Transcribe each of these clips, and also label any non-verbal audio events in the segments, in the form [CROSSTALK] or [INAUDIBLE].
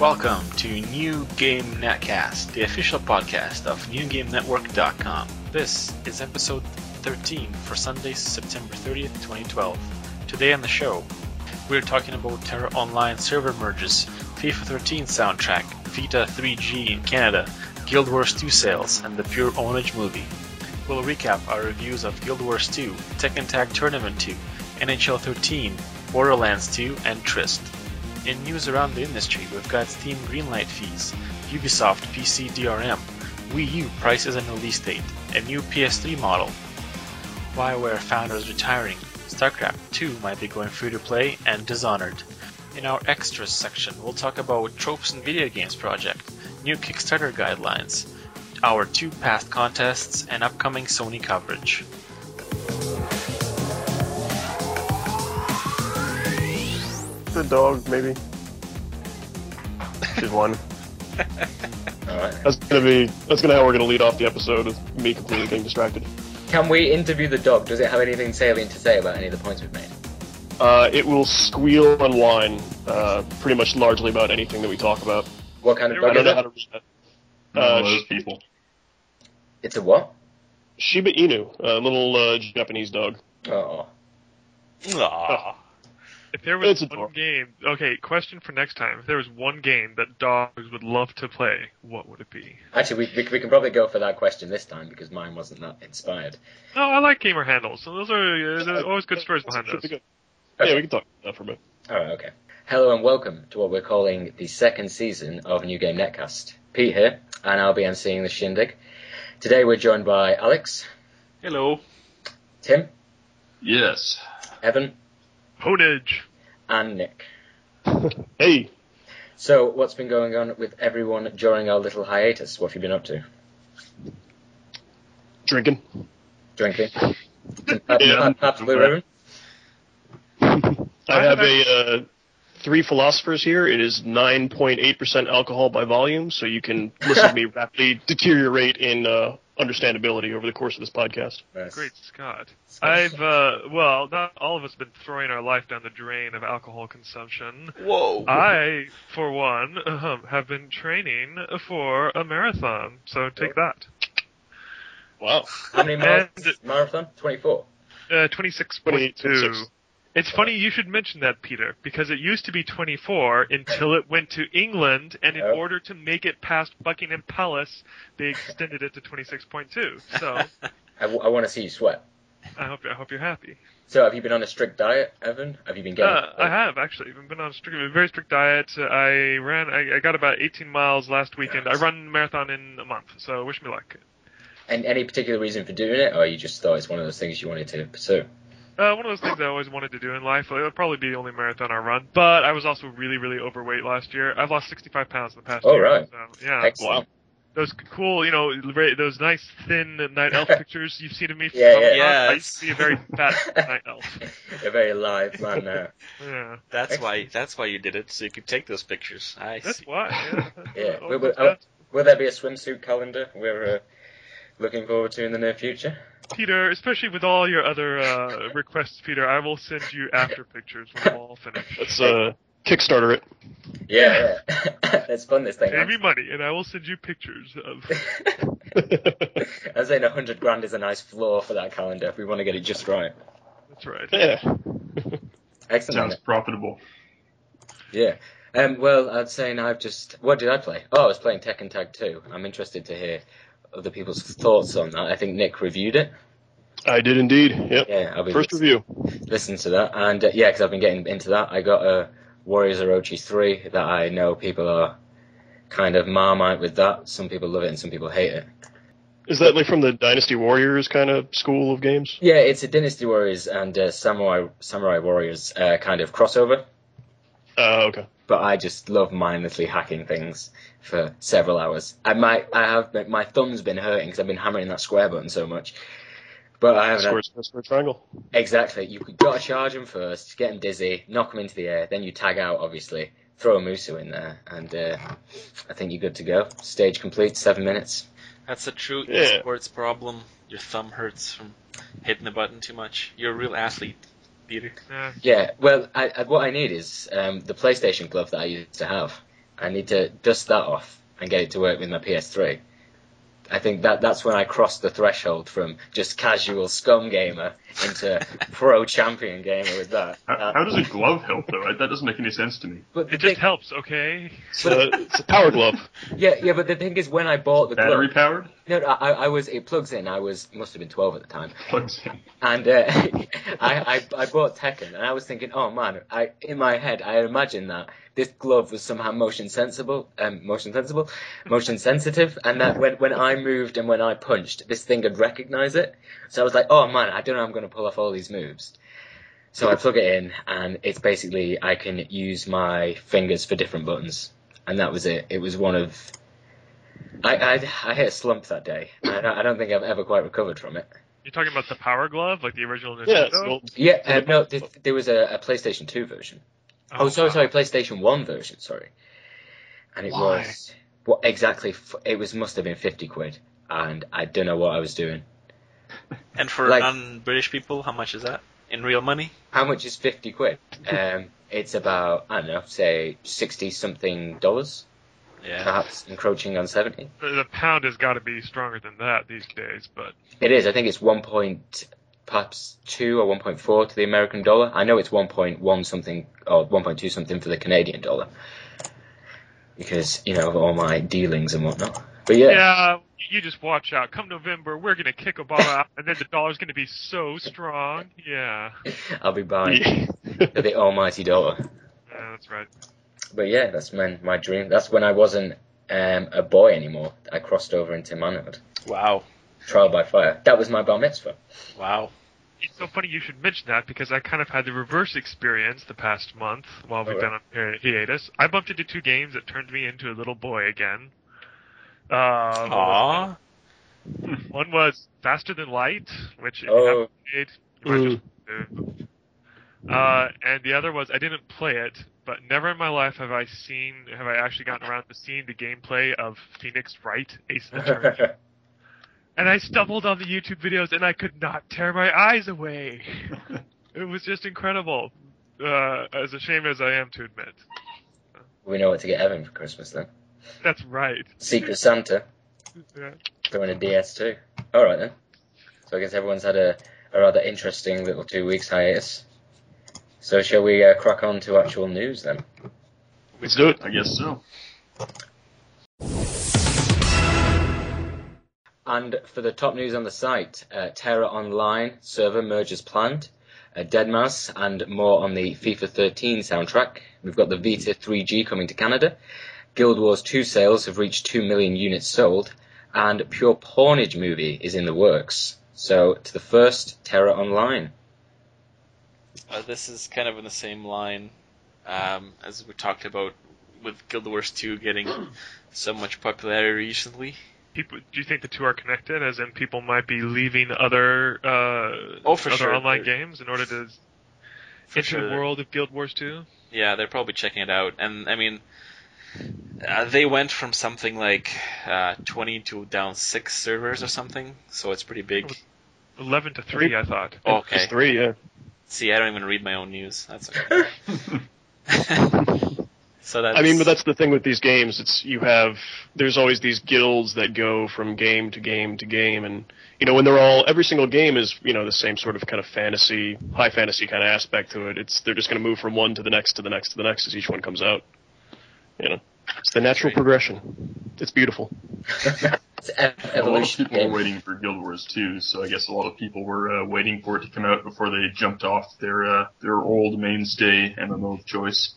Welcome to New Game Netcast, the official podcast of NewGameNetwork.com. This is episode 13 for Sunday, September 30th, 2012. Today on the show, we're talking about TERA Online server merges, FIFA 13 soundtrack, Vita 3G in Canada, Guild Wars 2 sales, and the Pure Pwnage movie. We'll recap our reviews of Guild Wars 2, Tekken Tag Tournament 2, NHL 13, Borderlands 2, and Tryst. In news around the industry, we've got Steam Greenlight fees, Ubisoft PC DRM, Wii U prices and release date, a new PS3 model, BioWare founders retiring, StarCraft 2 might be going free to play, and Dishonored. In our extras section, we'll talk about Tropes in Video Games project, new Kickstarter guidelines, our two past contests, and upcoming Sony coverage. The dog, maybe. She's one. Alright. That's gonna be. That's gonna how we're gonna lead off the episode. Is me completely getting distracted. Can we interview the dog? Does it have anything salient to say about any of the points we've made? Uh, it will squeal and whine, uh, pretty much largely about anything that we talk about. What kind of I dog don't is know it? how to read that. Uh, those people. It's a what? Shiba Inu, a little uh, Japanese dog. Oh. Aww. If there was It's one adorable. game, okay, question for next time. If there was one game that dogs would love to play, what would it be? Actually, we, we, we can probably go for that question this time because mine wasn't that inspired. Oh, I like gamer handles. So those are uh, always good stories behind those. Okay. Yeah, we can talk about that for a bit. Alright, okay. Hello and welcome to what we're calling the second season of New Game Netcast. Pete here, and I'll be emceeing the shindig. Today we're joined by Alex, Hello. Tim, Yes. Evan, Honage. and Nick. [LAUGHS] Hey, So, what's been going on with everyone during our little hiatus? What have you been up to? drinking. Drinking? [LAUGHS] Yeah. Perhaps perhaps Blue Ribbon? I have a uh, three philosophers here. It is 9.8% alcohol by volume, so you can listen to me [LAUGHS] rapidly deteriorate in uh, understandability over the course of this podcast. Nice. Great Scott. Scott. I've uh well, not all of us have been throwing our life down the drain of alcohol consumption. Whoa. I, for one, um, have been training for a marathon. So take that. Wow. How many miles? Marathon? 24. Uh, 26.2. 26. It's funny you should mention that, Peter, because it used to be 24 until it went to England, and in order to make it past Buckingham Palace, they extended it to 26.2. So [LAUGHS] I, want to see you sweat. I hope I hope you're happy. So, have you been on a strict diet, Evan? Have you been getting? Uh, I have actually. I've been on a strict, a very strict diet. Uh, I ran. I, I got about 18 miles last weekend. I run a marathon in a month, so wish me luck. And any particular reason for doing it, or you just thought it's one of those things you wanted to pursue? Uh, one of those things I always wanted to do in life. It'll probably be the only marathon I run. But I was also really, really overweight last year. I've lost 65 pounds in the past Oh, year. right. So, yeah. Excellent. Those cool, you know, those nice thin night elf [LAUGHS] pictures you've seen of me. Yeah, from yeah. Amazon. I Yes. used to be a very fat [LAUGHS] night elf. A very live man now. [LAUGHS] Yeah. That's why. That's why you did it, so you could take those pictures. I That's see. why. Yeah. Yeah. Oh, Will, will, will there be a swimsuit calendar we're uh, looking forward to in the near future? Peter, especially with all your other uh, requests, Peter, I will send you after pictures when we're all finished. Let's uh, Kickstarter it. Yeah, [LAUGHS] yeah. it's fun this thing. Pay me money, and I will send you pictures of. [LAUGHS] [LAUGHS] I'm saying a hundred grand is a nice floor for that calendar if we want to get it just right. That's right. yeah. Excellent. Sounds profitable. Yeah. Um, well, I'd say now I've just. What did I play? Oh, I was playing Tekken Tag 2. I'm interested to hear other people's thoughts on that. I think Nick reviewed it. I did indeed. Yep. Yeah, I'll be First review. listen to that. And uh, yeah, because I've been getting into that. I got a Warriors Orochi 3 that I know people are kind of marmite with that. Some people love it and some people hate it. Is that like from the Dynasty Warriors kind of school of games? Yeah, it's a Dynasty Warriors and uh, Samurai Samurai Warriors uh, kind of crossover. Uh, okay. But I just love mindlessly hacking things for several hours. I might, I have, been, my thumb's been hurting because I've been hammering that square button so much. But I haven't. Square, square, square, triangle. exactly. You got to charge them first, get them dizzy, knock them into the air, then you tag out, obviously. Throw a Musou in there, and uh, I think you're good to go. Stage complete, seven minutes. That's a true Yeah. esports problem. Your thumb hurts from hitting the button too much. You're a real athlete, Peter. Yeah. Yeah, well, I, I, what I need is um, the PlayStation glove that I used to have. I need to dust that off and get it to work with my PS3. I think that that's when I crossed the threshold from just casual scum gamer into [LAUGHS] pro champion gamer with that. How, Uh, how does a glove help though? That doesn't make any sense to me. but the It just helps, okay? [LAUGHS] It's a, it's a power glove. yeah, yeah, but the thing is, when I bought the Battery glove, powered? no, no, I, I was it plugs in. I was must have been twelve at the time, Plugs in. and uh, [LAUGHS] I, I I bought Tekken, and I was thinking, oh man, I in my head I imagined that this glove was somehow motion sensible, um, motion sensible, motion sensitive, and that when when I moved and when I punched, this thing would recognize it. So I was like, oh man, I don't know, I'm going to pull off all these moves. So I plug it in, and it's basically I can use my fingers for different buttons, and that was it. It was one of I I, I hit a slump that day. I don't, I don't think I've ever quite recovered from it. You're talking about the Power Glove, like the original Nintendo? Yeah, it's the old- Yeah, uh, no, th- there was a, a PlayStation 2 version. Oh, sorry, sorry, PlayStation 1 version, sorry. And it Why? was, what exactly, it was, must have been 50 quid. And I don't know what I was doing. [LAUGHS] And for Like- non-British people, how much is that in real money? How much is 50 quid? [LAUGHS] Um, it's about, I don't know, say 60 something dollars, Yeah. perhaps encroaching on 70. The, the pound has got to be stronger than that these days, but It is, I think it's 1 point, perhaps 2 or 1.4 to the American dollar. I know it's 1.1 something, or 1.2 something for the Canadian dollar. Because, you know, of all my dealings and whatnot. But yeah, yeah, you just watch out. Come November, we're gonna kick Obama out, and then the dollar's gonna be so strong. Yeah, I'll be buying [LAUGHS] for the almighty dollar. yeah that's right. But yeah, that's when my dream. That's when I wasn't um, a boy anymore. I crossed over into manhood. Wow. Trial by fire. That was my bar mitzvah. Wow. It's so funny you should mention that because I kind of had the reverse experience the past month while we've Oh, been on hi- hiatus. I bumped into two games that turned me into a little boy again. Uh, what was One was Faster Than Light, which if you Oh. haven't played, you might just Uh, and the other was I didn't play it, but never in my life have I seen have I actually gotten around to seeing the gameplay of Phoenix Wright Ace Attorney. [LAUGHS] and I stumbled on the YouTube videos and I could not tear my eyes away. [LAUGHS] it was just incredible. Uh, as ashamed as I am to admit. we know what to get Evan for Christmas then. That's right. Secret Santa. Yeah. Throwing a DS too. All right then. So I guess everyone's had a, a rather interesting little two weeks hiatus. So shall we uh, crack on to actual news then? Let's do it. I guess so. And for the top news on the site, uh, TERA Online server merges planned, uh, Deadmau5, and more on the FIFA 13 soundtrack. We've got the Vita 3G coming to Canada. Guild Wars 2 sales have reached 2 million units sold, and Pure Pwnage movie is in the works. So to the first, TERA Online. Uh, this is kind of in the same line um, as we talked about with Guild Wars 2 getting [CLEARS THROAT] so much popularity recently. People, do you think the two are connected? As in, people might be leaving other uh, Oh, for other sure. online They're- games in order to For enter sure. the world of Guild Wars 2. Yeah, they're probably checking it out. And I mean, uh, they went from something like uh, 20 to down six servers or something, so it's pretty big. Eleven to three, I thought. Oh, Okay. It's three, yeah. See, I don't even read my own news. That's okay. [LAUGHS] [LAUGHS] so that's. I mean, but that's the thing with these games. It's you have there's always these guilds that go from game to game to game, and you know when they're all every single game is you know the same sort of kind of fantasy, high fantasy kind of aspect to it. It's they're just going to move from one to the next to the next to the next as each one comes out. You know, it's the natural progression. It's beautiful. [LAUGHS] It's ev- A lot of evolution. people were waiting for Guild Wars 2, so I guess a lot of people were uh, waiting for it to come out before they jumped off their uh, their old mainstay MMO of choice.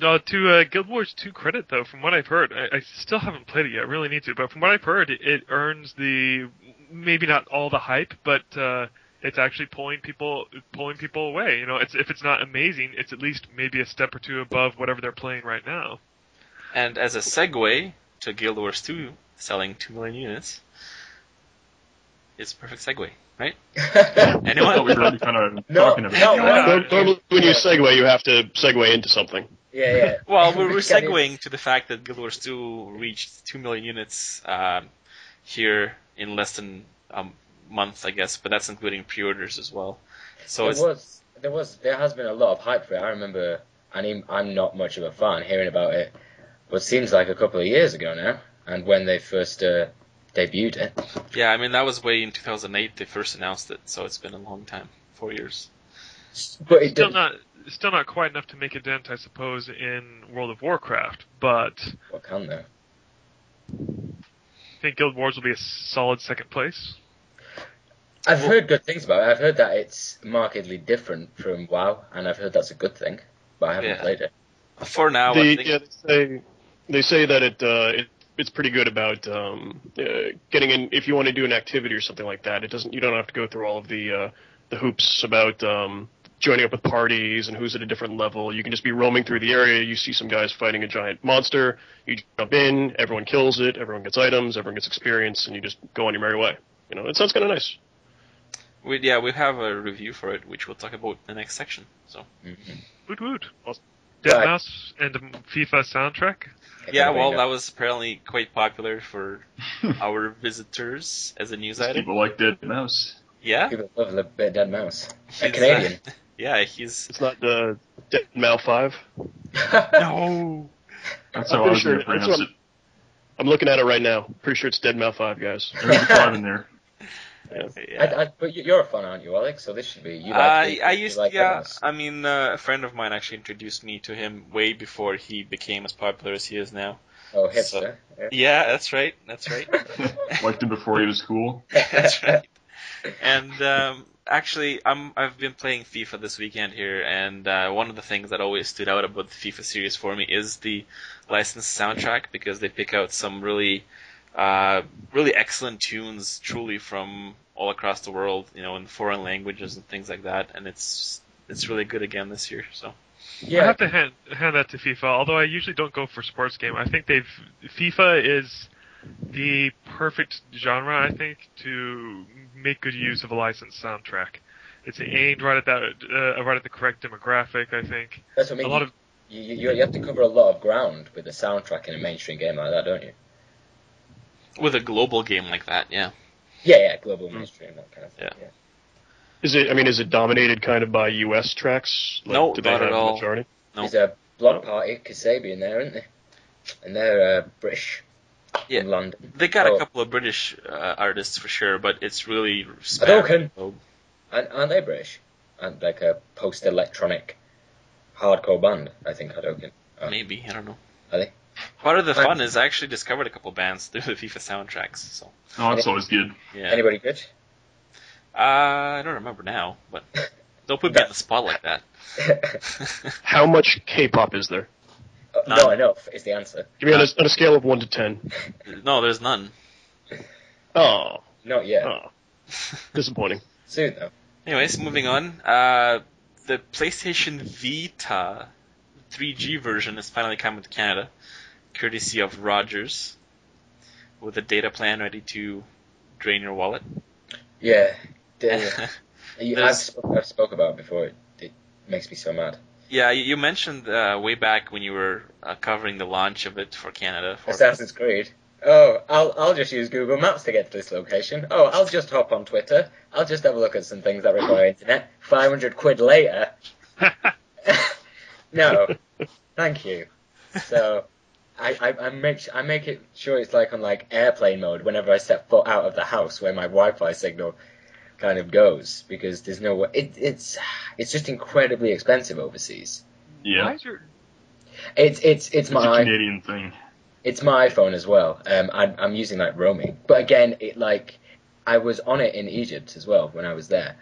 No, to uh, Guild Wars 2 credit though, from what I've heard, I, I still haven't played it yet. I Really need to, but from what I've heard, it, it earns the maybe not all the hype, but uh, it's actually pulling people pulling people away. You know, it's if it's not amazing, it's at least maybe a step or two above whatever they're playing right now. And as a segue to Guild Wars 2 selling 2 million units, it's a perfect segue, right? [LAUGHS] I thought we were already kind of No, talking about no, it. no. Nor- Normally, when you segue, you have to segue into something. Yeah, yeah. [LAUGHS] Well, [LAUGHS] we're, we're segueing to the fact that Guild Wars 2 reached 2 million units um, here in less than a month, I guess, but that's including pre-orders as well. So there was there was there has been a lot of hype for it. I remember, and I'm, I'm not much of a fan hearing about it what seems like a couple of years ago now, and when they first uh, debuted it. Yeah, I mean that was way in 2008 they first announced it, so it's been a long time, four years. But it Still did, not still not quite enough to make a dent, I suppose, in World of Warcraft, but what can though? I think Guild Wars will be a solid second place. I've heard good things about it. I've heard that it's markedly different from WoW, and I've heard that's a good thing. But I haven't Yeah. played it. For now, I They, think yeah, they say they say that it uh, it it's pretty good about um, uh, getting in if you want to do an activity or something like that. It doesn't you don't have to go through all of the uh, the hoops about um, joining up with parties and who's at a different level. You can just be roaming through the area. You see some guys fighting a giant monster. You jump in. Everyone kills it. Everyone gets items. Everyone gets experience, and you just go on your merry way. You know, it sounds kind of nice. we, yeah we have a review for it, which we'll talk about in the next section. So Woot woot. Awesome. Dead Right. Mouse and the FIFA soundtrack. Yeah, well that was apparently quite popular for [LAUGHS] our visitors as a news item. People like Dead Mouse. Yeah, people love a Dead Mouse. A He's, uh, Canadian. Yeah, he's It's not the Dead Mal Five. [LAUGHS] no. That's I'm how I pretty was sure- going to that's pronounce what- it. I'm looking at it right now. Pretty sure it's Dead Mal Five, guys. There's a five in there. [LAUGHS] Yeah. I, I, but you- you're a fan, aren't you, Alex? So this should be you. Uh, Like I you used, like yeah. Mouse. I mean, uh, a friend of mine actually introduced me to him way before he became as popular as he is now. Oh, hipster. Yeah. Yeah, that's right. That's right. [LAUGHS] Liked him before he was cool. that's right. And um, actually, I'm I've been playing FIFA this weekend here, and uh, one of the things that always stood out about the FIFA series for me is the licensed soundtrack because they pick out some really, uh, really excellent tunes, truly from all across the world, you know, in foreign languages and things like that, and it's it's really good again this year. So Yeah, I have to hand hand that to FIFA. Although I usually don't go for sports game, I think they've FIFA is the perfect genre. I think to make good use of a licensed soundtrack. It's aimed right at that, uh, right at the correct demographic. I think That's what I mean. a lot of you, you, you have to cover a lot of ground with the soundtrack in a mainstream game like that, don't you? with a global game like that, yeah. Yeah, yeah, global Hmm. mainstream, that kind of thing. Yeah. Yeah. Is it? I mean, is it dominated kind of by U.S. tracks? Like, No, do they not have at all. Majority? No. There's a Bloc Party, Kasabian there, isn't there? And they're uh, British. Yeah. In London. They got Oh. a couple of British uh, artists for sure, but it's really Hadouken. span- And aren't they British? And like a post electronic hardcore band, I think Hadouken. Oh, Maybe I don't know. Are they? Part of the fun is I actually discovered a couple bands through the FIFA soundtracks. So Oh, that's always good. yeah, Anybody good? uh, I don't remember now, but [LAUGHS] don't put me on the spot like that. [LAUGHS] How much K-pop is there? Not enough is the answer. Give me on a, on a scale of one to ten. [LAUGHS] no, there's none. Oh, Not yet. oh, [LAUGHS] disappointing. Soon though. Anyways, moving on. Uh, the PlayStation Vita 3G version is finally coming to Canada, courtesy of Rogers, with a data plan ready to drain your wallet. Yeah. [LAUGHS] The- you, I've, There's- spoke, I've spoke about it before. It, it makes me so mad. Yeah, you mentioned uh, way back when you were uh, covering the launch of it for Canada. For, Assassin's Creed. Oh, I'll I'll just use Google Maps to get to this location. Oh, I'll just hop on Twitter. I'll just have a look at some things that require internet. Five hundred quid later. [LAUGHS] no, thank you. So, I, I I make I make it sure it's like on like airplane mode whenever I step foot out of the house where my Wi-Fi signal kind of goes because there's no way. It, it's it's just incredibly expensive overseas. Yeah. why is your It's it's it's It's a my Canadian thing. it's my iPhone as well. Um, I'm, I'm using like roaming, but again, it like I was on it in Egypt as well when I was there,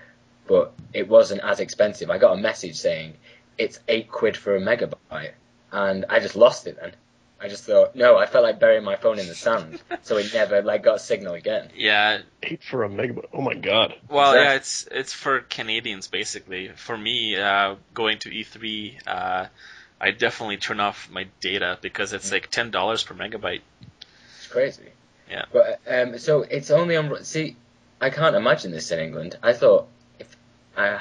but it wasn't as expensive. I got a message saying it's eight quid for a megabyte, and I just lost it. Then I just thought, no, I felt like burying my phone in the sand, so it never like got signal again. yeah, Eight for a megabyte. Oh my god. well, Exactly. yeah, it's it's for Canadians basically. For me, uh, going to E3, uh, I definitely turn off my data because it's like ten dollars per megabyte. It's crazy. Yeah. But um, so it's only on. See, I can't imagine this in England. I thought if I,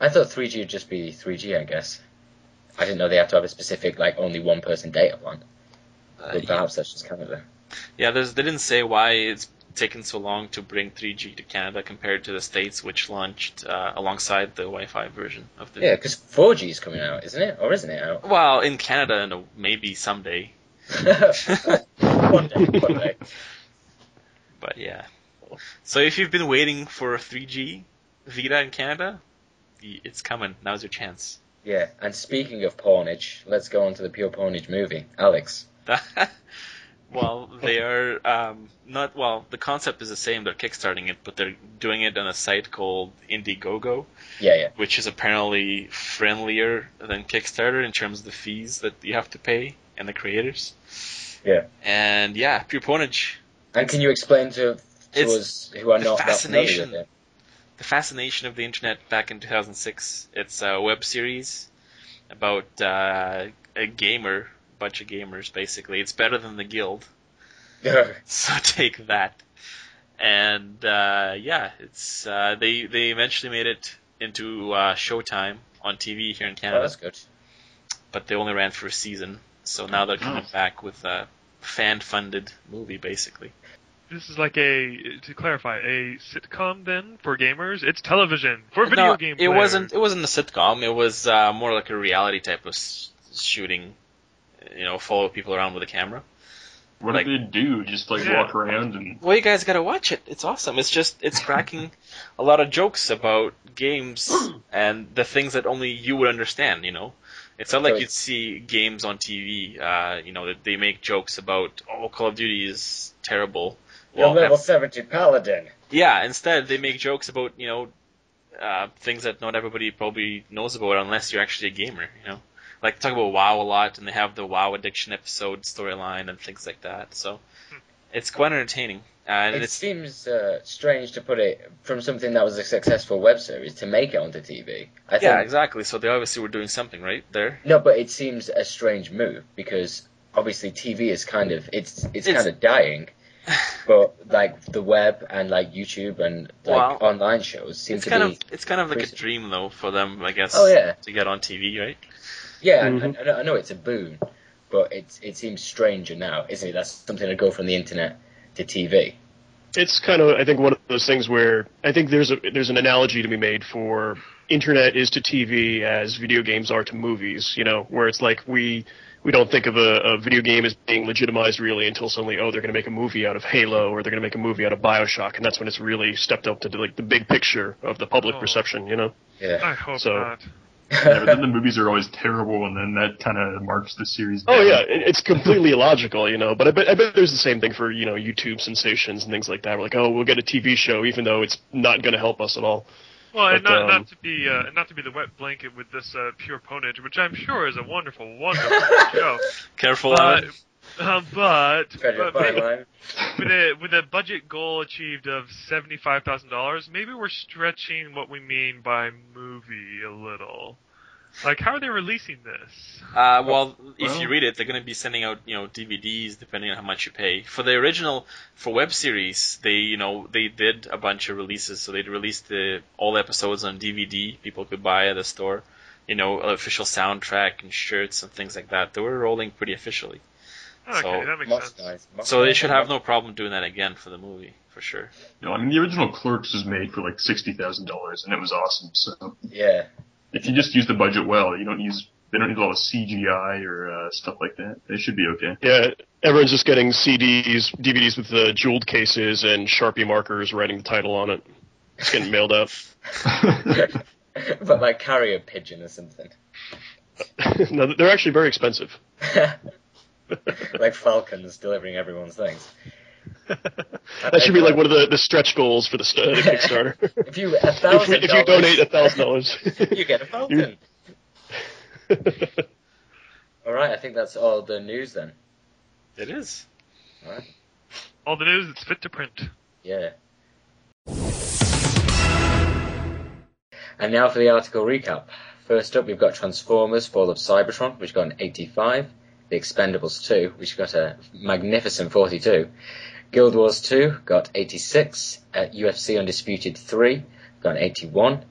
I thought 3G would just be 3G. I guess. I didn't know they have to have a specific like only one person data plan. Uh, But perhaps that's just Canada. yeah, there's they didn't say why it's taken so long to bring 3G to Canada compared to the states, which launched uh, alongside the Wi-Fi version of the. Yeah, because 4G is coming out, isn't it? Or isn't it out? Well, in Canada, no, maybe someday. [LAUGHS] [LAUGHS] one day, one day. But yeah. So if you've been waiting for 3G Vita in Canada, it's coming. Now's your chance. Yeah, and speaking of pornage, let's go on to the Pure Pwnage movie. Alex. [LAUGHS] well, they are um, not. Well, the concept is the same. They're kickstarting it, but they're doing it on a site called Indiegogo, Yeah, yeah. which is apparently friendlier than Kickstarter in terms of the fees that you have to pay and the creators. Yeah. And yeah, Pure Pwnage. And can you explain to, to us who are the not that fascination. the fascination of the internet back in 2006. It's a web series about uh, a gamer, bunch of gamers basically. It's better than the Guild, [LAUGHS] so [LAUGHS] take that. And uh, yeah, it's uh, they they eventually made it into uh, Showtime on TV here in oh, Canada, that's good. but they only ran for a season. So now they're coming back with a fan-funded movie, basically. This is like a to clarify a sitcom then for gamers. It's television for video no, game. It players. wasn't. It wasn't a sitcom. It was uh, more like a reality type of s- shooting. You know, follow people around with a camera. What Like- did they do? Just like Yeah. walk around and Well, you guys gotta watch it. It's awesome. It's just it's cracking a lot of jokes about games [CLEARS THROAT] and the things that only you would understand. You know, it's not like So you'd see games on TV. Uh, you know that they make jokes about oh Call of Duty is terrible. You're Well, level 70 paladin. Yeah, instead they make jokes about you know uh, things that not everybody probably knows about unless you're actually a gamer. You know, like talk about WoW a lot, and they have the WoW addiction episode storyline and things like that. So it's quite entertaining, uh, and It seems uh, strange to put it from something that was a successful web series to make it onto TV. I think yeah, exactly. So they obviously were doing something right there. no, but it seems a strange move because obviously TV is kind of it's it's, It's- kind of dying, [LAUGHS] but like the web and like YouTube and like Well, online shows seem It's to kind be of it's kind of like a dream though for them, I guess. Oh, yeah. to get on TV, right? Yeah. Mhm. and I, I know it's a boon, but it it seems stranger now, isn't it? That's something to go from the internet to TV. It's kind of, I think, one of those things where I think there's a there's an analogy to be made for internet is to TV as video games are to movies. You know, where it's like we we don't think of a, a video game as being legitimized really until suddenly, oh, they're going to make a movie out of Halo or they're going to make a movie out of Bioshock, and that's when it's really stepped up to like the big picture of the public Oh. perception. You know, Yeah. I hope So- not. Yeah, but then the movies are always terrible, and then that kind of marks the series. Oh yeah, it's completely [LAUGHS] illogical, you know. But I bet I bet there's the same thing for you know YouTube sensations and things like that. We're like, oh, we'll get a TV show, even though it's not going to help us at all. Well, and not um, not to be uh, not to be the wet blanket with this uh, Pure Pwnage, which I'm sure is a wonderful, wonderful [LAUGHS] show. Careful, But, Alan. [LAUGHS] um, but, but [LAUGHS] with a with a budget goal achieved of seventy five thousand dollars, maybe we're stretching what we mean by movie a little. Like, how are they releasing this? Uh, well, if you read it, they're going to be sending out, you know, DVDs depending on how much you pay. For the original, for web series, they, you know, they did a bunch of releases. So they'd released the all episodes on DVD. People could buy at the store. You know, official soundtrack and shirts and things like that. They were rolling pretty officially. Okay, So, that makes Moss sense. nice. Moss So they should have no problem doing that again for the movie, for sure. No, I mean the original Clerks was made for like sixty thousand dollars, and it was awesome. So Yeah. if you just use the budget well, you don't use they don't need a lot of CGI or uh, stuff like that. They should be okay. Yeah, everyone's just getting CDs, DVDs with the jeweled cases and Sharpie markers writing the title on it. It's getting mailed out. [LAUGHS] [LAUGHS] but like carrier pigeon or something. [LAUGHS] no, they're actually very expensive. [LAUGHS] like falcons delivering everyone's things. [LAUGHS] That should be like one of the, the stretch goals for the, st- the Kickstarter. [LAUGHS] If you a thousand if you donate a thousand dollars, you get a falcon. All right, I think that's all the news then. It is. All right. All the news that's fit to print. Yeah. And now for the article recap. First up, we've got Transformers: Fall of Cybertron, which got an 85. The Expendables 2, which got a magnificent 42. Guild Wars 2 got 86. Uh, UFC Undisputed 3 got 81.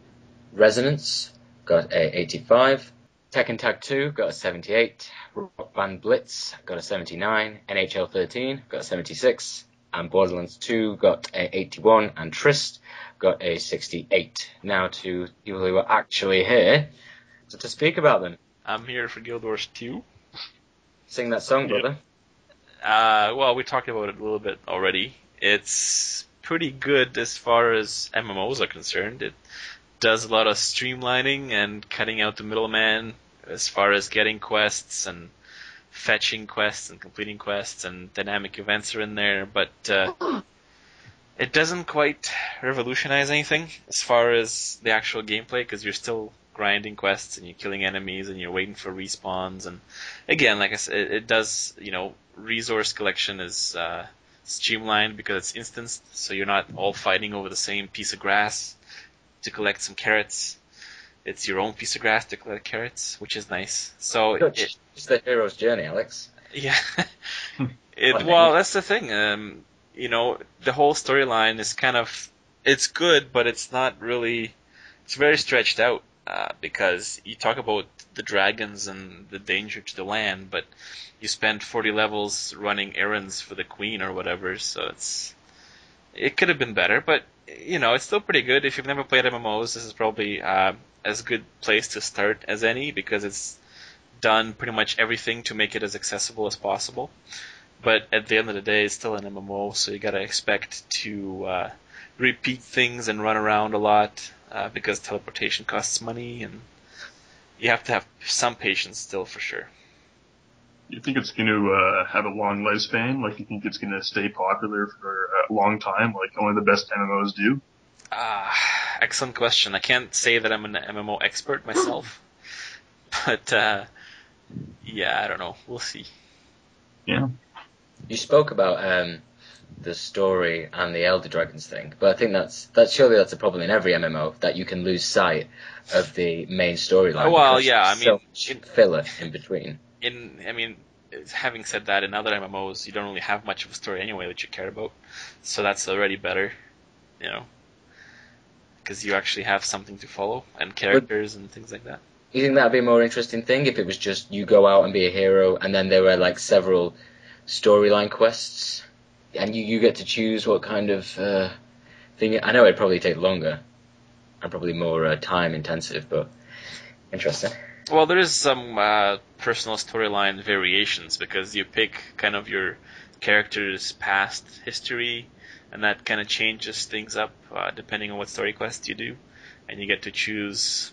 Resonance got a 85. Tekken Tag 2 got a 78. Rock Band Blitz got a 79. NHL 13 got a 76. And Borderlands 2 got a 81. And Tryst got a 68. Now to people who are actually here to, to speak about them. I'm here for Guild Wars 2. Sing that song, brother. Uh, well, we talked about it a little bit already. It's pretty good as far as MMOs are concerned. It does a lot of streamlining and cutting out the middleman as far as getting quests and fetching quests and completing quests and dynamic events are in there, but uh, it doesn't quite revolutionize anything as far as the actual gameplay because you're still grinding quests and you're killing enemies and you're waiting for respawns and again like I said it, it does you know resource collection is uh, streamlined because it's instanced so you're not all fighting over the same piece of grass to collect some carrots it's your own piece of grass to collect carrots which is nice so Good. it, It's the hero's journey, Alex. yeah. [LAUGHS] it, well, that's the thing. Um, you know, the whole storyline is kind of it's good, but it's not really. It's very stretched out uh, because you talk about the dragons and the danger to the land, but you spend 40 levels running errands for the queen or whatever, so it's it could have been better, but you know, it's still pretty good. If you've never played MMOs, this is probably uh, as good place to start as any because it's done pretty much everything to make it as accessible as possible. But at the end of the day, it's still an MMO, so you gotta expect to uh, repeat things and run around a lot uh, because teleportation costs money, and you have to have some patience still for sure. You think it's going to uh, have a long lifespan? Like, you think it's going to stay popular for a long time, like only the best MMOs do? Ah, excellent question. I can't say that I'm an MMO expert myself, [LAUGHS] but uh, yeah, I don't know. We'll see. Yeah. You spoke about um, the story and the Elder Dragons thing, but I think that's that's surely that's a problem in every MMO that you can lose sight of the main storyline. Well, yeah, I mean, so in- filler in between. in I mean, having said that, in other MMOs, you don't really have much of a story anyway that you care about, so that's already better, you know, because you actually have something to follow and characters and things like that. You think that'd be a more interesting thing if it was just you go out and be a hero, and then there were like several storyline quests, and you, you get to choose what kind of uh, thing. I know it'd probably take longer and probably more uh, time intensive, but interesting. Well, there is some uh, personal storyline variations because you pick kind of your character's past history, and that kind of changes things up uh, depending on what story quest you do, and you get to choose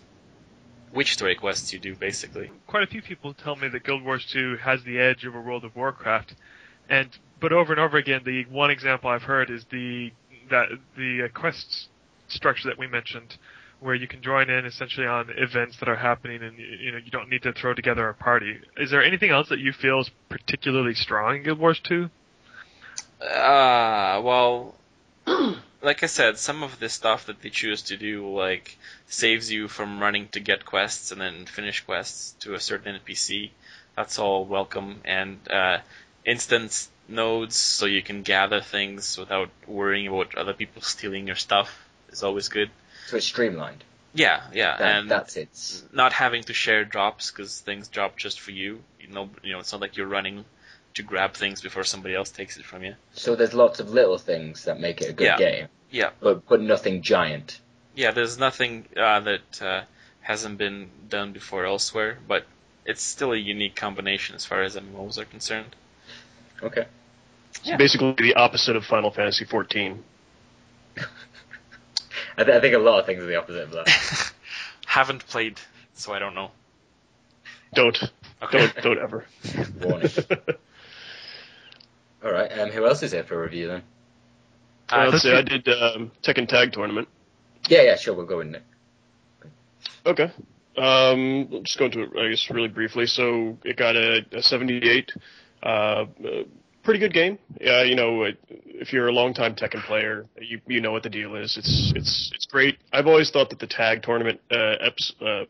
which story quests you do basically. quite a few people tell me that Guild Wars 2 has the edge over World of Warcraft, and but over and over again, the one example I've heard is the that the uh, quest structure that we mentioned, where you can join in essentially on events that are happening, and you, know you don't need to throw together a party. Is there anything else that you feel is particularly strong in Guild Wars 2? Uh, well, [CLEARS THROAT] like I said, some of the stuff that they choose to do, like, saves you from running to get quests and then finish quests to a certain NPC. That's all welcome. And, uh, instance nodes, so you can gather things without worrying about other people stealing your stuff, is always good. So it's streamlined. Yeah, yeah, That, and that's it. not having to share drops because things drop just for you. You know, you know, it's not like you're running to grab things before somebody else takes it from you. So there's lots of little things that make it a good Yeah. game, Yeah, but but nothing giant. yeah. There's nothing uh, that uh, hasn't been done before elsewhere, but it's still a unique combination as far as MMOs are concerned. Okay. Yeah. Basically, the opposite of Final Fantasy XIV. [LAUGHS] I, th- I think a lot of things are the opposite of that. [LAUGHS] Haven't played, so I don't know. Don't, Okay. don't, don't ever. [LAUGHS] Warning. All right. Um, who else is here for a review then? Uh, Let's say I did um, Tekken Tag Tournament. Yeah, yeah, sure. We'll go in there. Okay. Um, I'll just go into it, I guess, really briefly. So it got a, a 78. Uh, uh, pretty good game. Yeah, you know, uh, if you're a longtime Tekken player, you you know what the deal is. It's it's it's great. I've always thought that the tag tournament uh, eps, uh,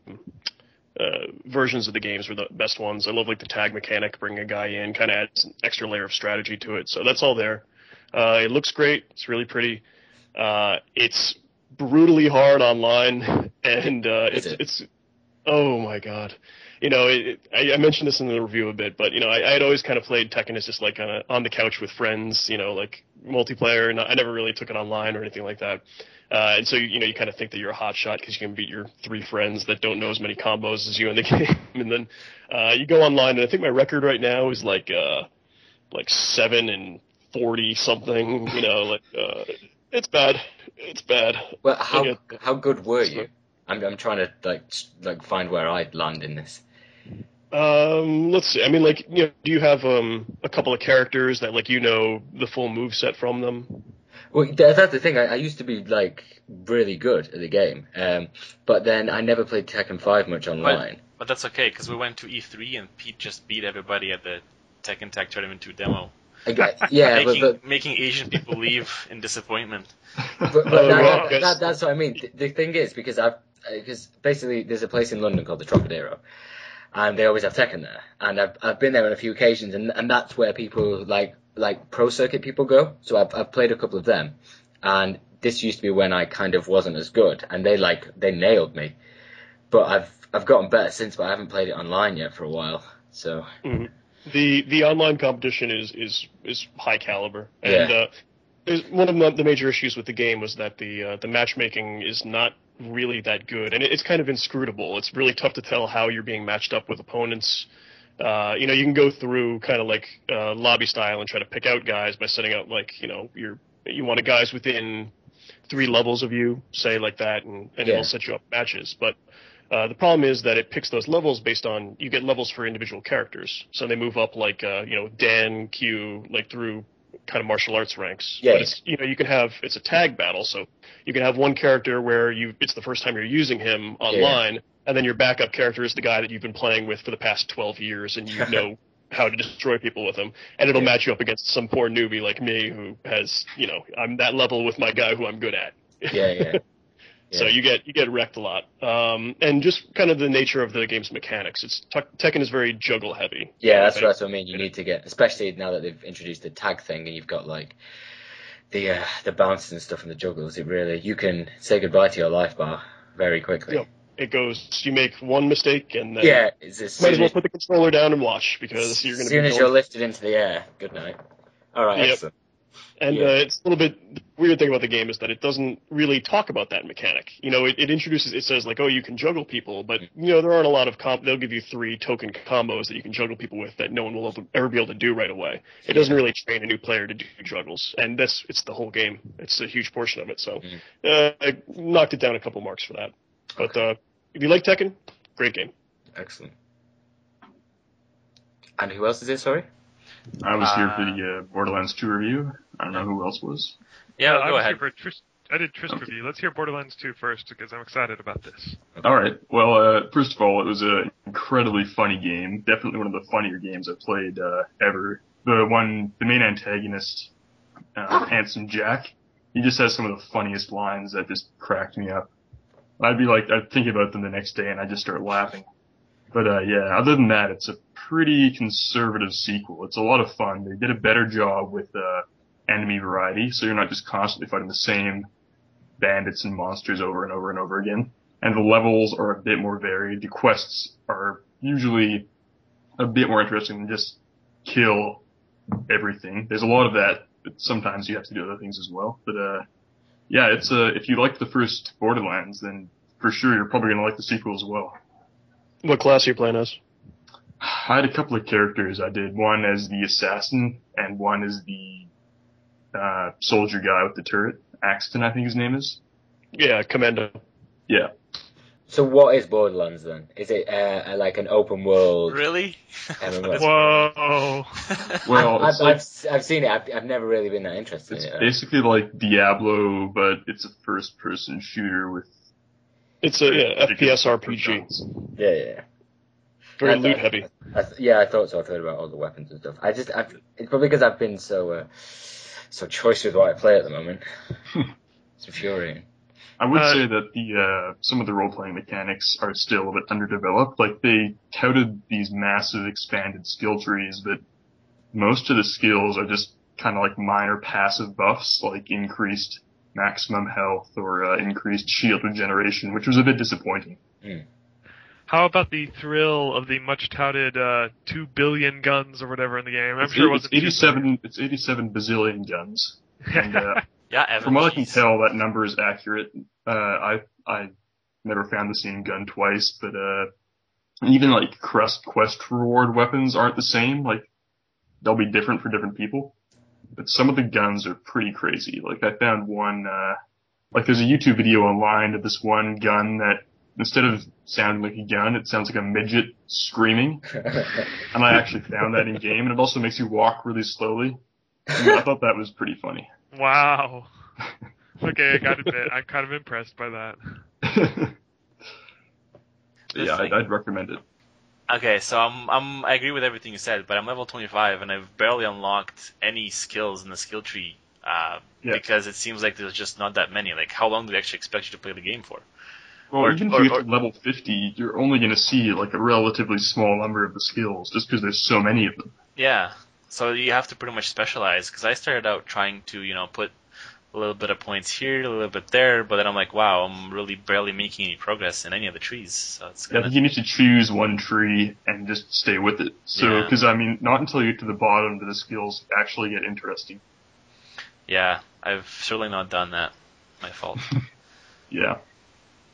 uh, versions of the games were the best ones. I love like the tag mechanic, bringing a guy in, kind of adds an extra layer of strategy to it. So that's all there. Uh, it looks great. It's really pretty. Uh, it's brutally hard online, [LAUGHS] and uh, it's it? it's oh my god. You know, it, I, I mentioned this in the review a bit, but you know, I, I had always kind of played Tekken as just like on, a, on the couch with friends, you know, like multiplayer, and I never really took it online or anything like that. Uh, and so you know, you kind of think that you're a hot shot because you can beat your three friends that don't know as many combos as you in the [LAUGHS] game, and then uh, you go online, and I think my record right now is like uh, like seven and forty something. You know, like uh, it's bad. It's bad. Well, how how good were you? I'm I'm trying to like like find where I'd land in this. Um, let's see. I mean, like, you know, do you have um a couple of characters that like you know the full move set from them? Well, that's the thing. I, I used to be like really good at the game, um, but then I never played Tekken 5 much online. But that's okay because we went to E3 and Pete just beat everybody at the Tekken Tag Tournament 2 demo, I get- yeah, but, making but making Asian people leave [LAUGHS] in disappointment. But, but [LAUGHS] Oh, that, wow. that, that, that's what I mean. The, the thing is, because I've, because basically there's a place in London called the Trocadero, and they always have Tekken there, and I've, I've been there on a few occasions, and, and that's where people like, like pro circuit people go. So I've, I've played a couple of them, and this used to be when I kind of wasn't as good, and they like, they nailed me. But I've, I've gotten better since, but I haven't played it online yet for a while. So, The the online competition is is is high caliber, and Yeah. uh, one of the, the major issues with the game was that the uh, the matchmaking is not really that good, and it's kind of inscrutable. It's really tough to tell how you're being matched up with opponents. Uh, you know, you can go through kind of like uh, lobby style and try to pick out guys by setting up like you know you're you want a guys within three levels of you, say like that, and, and Yeah. it'll set you up matches. But uh, the problem is that it picks those levels based on you get levels for individual characters, so they move up like uh, you know Dan Kyu like through kind of martial arts ranks. Yeah. But it's you know you can have it's a tag battle, so you can have one character where you it's the first time you're using him online, and then your backup character is the guy that you've been playing with for the past 12 years, and you [LAUGHS] know how to destroy people with him, and it'll Yeah. match you up against some poor newbie like me who has you know I'm that level with my guy who I'm good at. yeah, yeah. [LAUGHS] So you get you get wrecked a lot, um, and just kind of the nature of the game's mechanics. It's Tekken is very juggle heavy. Yeah, that's, that's what I mean. You need to get, especially now that they've introduced the tag thing and you've got like the uh, the bounces and stuff and the juggles. It really you can say goodbye to your life bar very quickly. Yep. It goes. You make one mistake, and then Yeah, it's as might as well as, put the controller down and watch because you're going as to soon be. as you're lifted into the air. Good night. All right, Yep. excellent. And Yeah. uh, it's a little bit the weird thing about the game is that it doesn't really talk about that mechanic. You know, it, it introduces it says like, oh, you can juggle people, but you know there aren't a lot of comp. They'll give you three token combos that you can juggle people with that no one will ever- be able to do right away. It doesn't really train a new player to do juggles, and that's it's the whole game. It's a huge portion of it. So Mm. uh, I knocked it down a couple marks for that. But uh, if you like Tekken, great game. Excellent. And who else is it? Sorry. I was here for Uh, the uh, Borderlands 2 review. I don't know who else was. Yeah, I go was ahead. here for Tryst, I did Tryst Okay. review. Let's hear Borderlands 2 first because I'm excited about this. All right. Well, uh, first of all, it was an incredibly funny game. Definitely one of the funnier games I've played uh, ever. The one, the main antagonist, uh, Handsome Jack, he just has some of the funniest lines that just cracked me up. I'd be like, I'd think about them the next day and I'd just start laughing. But uh, yeah, other than that, it's a pretty conservative sequel. It's a lot of fun. They did a better job with uh, enemy variety, so you're not just constantly fighting the same bandits and monsters over and over and over again. And the levels are a bit more varied. The quests are usually a bit more interesting than just kill everything. There's a lot of that, but sometimes you have to do other things as well. But uh, yeah, it's uh, if you like the first Borderlands, then for sure you're probably gonna like the sequel as well. What class are you playing as? I had a couple of characters. I did one as the assassin and one as the uh, soldier guy with the turret. Axton, I think his name is. Yeah, Commando. Yeah. So what is Borderlands then? Is it uh, like an open world? Really? [LAUGHS] MMO. Whoa! Well, I've, I've, like I've, I've seen it. I've, I've never really been that interested it's in it. basically like Diablo, but it's a first-person shooter with It's a yeah, FPS RPG. Yeah, yeah. Very I- loot heavy. I th- yeah, I thought so. I've heard about all the weapons and stuff. I just, I've, it's probably because I've been so, uh, so choice with what I play at the moment. [LAUGHS] it's infuriating. I would Uh, say that the uh, some of the role playing mechanics are still a bit underdeveloped. Like they touted these massive expanded skill trees, but most of the skills are just kind of like minor passive buffs, like increased maximum health or uh, increased shield regeneration, which was a bit disappointing. How about the thrill of the much touted uh, two billion guns or whatever in the game? I'm it's, sure it it's wasn't 87. It's 87 bazillion guns. And, uh, [LAUGHS] yeah, Evan. From what I can tell, that number is accurate. Uh, I I never found the same gun twice, but uh, even like quest quest reward weapons aren't the same. Like they'll be different for different people. But some of the guns are pretty crazy. Like I found one, uh, like there's a YouTube video online of this one gun that instead of sounding like a gun, it sounds like a midget screaming. [LAUGHS] and I actually found that in game, and it also makes you walk really slowly. I, mean, I thought that was pretty funny. Wow. [LAUGHS] Okay, I got to admit, I'm kind of impressed by that. [LAUGHS] yeah, I'd, I'd recommend it. Okay, so I'm, I'm I agree with everything you said, but I'm level 25 and I've barely unlocked any skills in the skill tree uh, Yeah. because it seems like there's just not that many. Like, how long do they actually expect you to play the game for? Well, Or- even if you get to level 50, you're only going to see like a relatively small number of the skills, just because there's so many of them. Yeah, so you have to pretty much specialize. Because I started out trying to, you know, put a little bit of points here, a little bit there, but then I'm like, wow, I'm really barely making any progress in any of the trees. So it's Yeah, I think you need to choose one tree and just stay with it. So, Yeah. because I mean, not until you get to the bottom do the skills actually get interesting. yeah, I've certainly not done that. My fault. [LAUGHS] Yeah,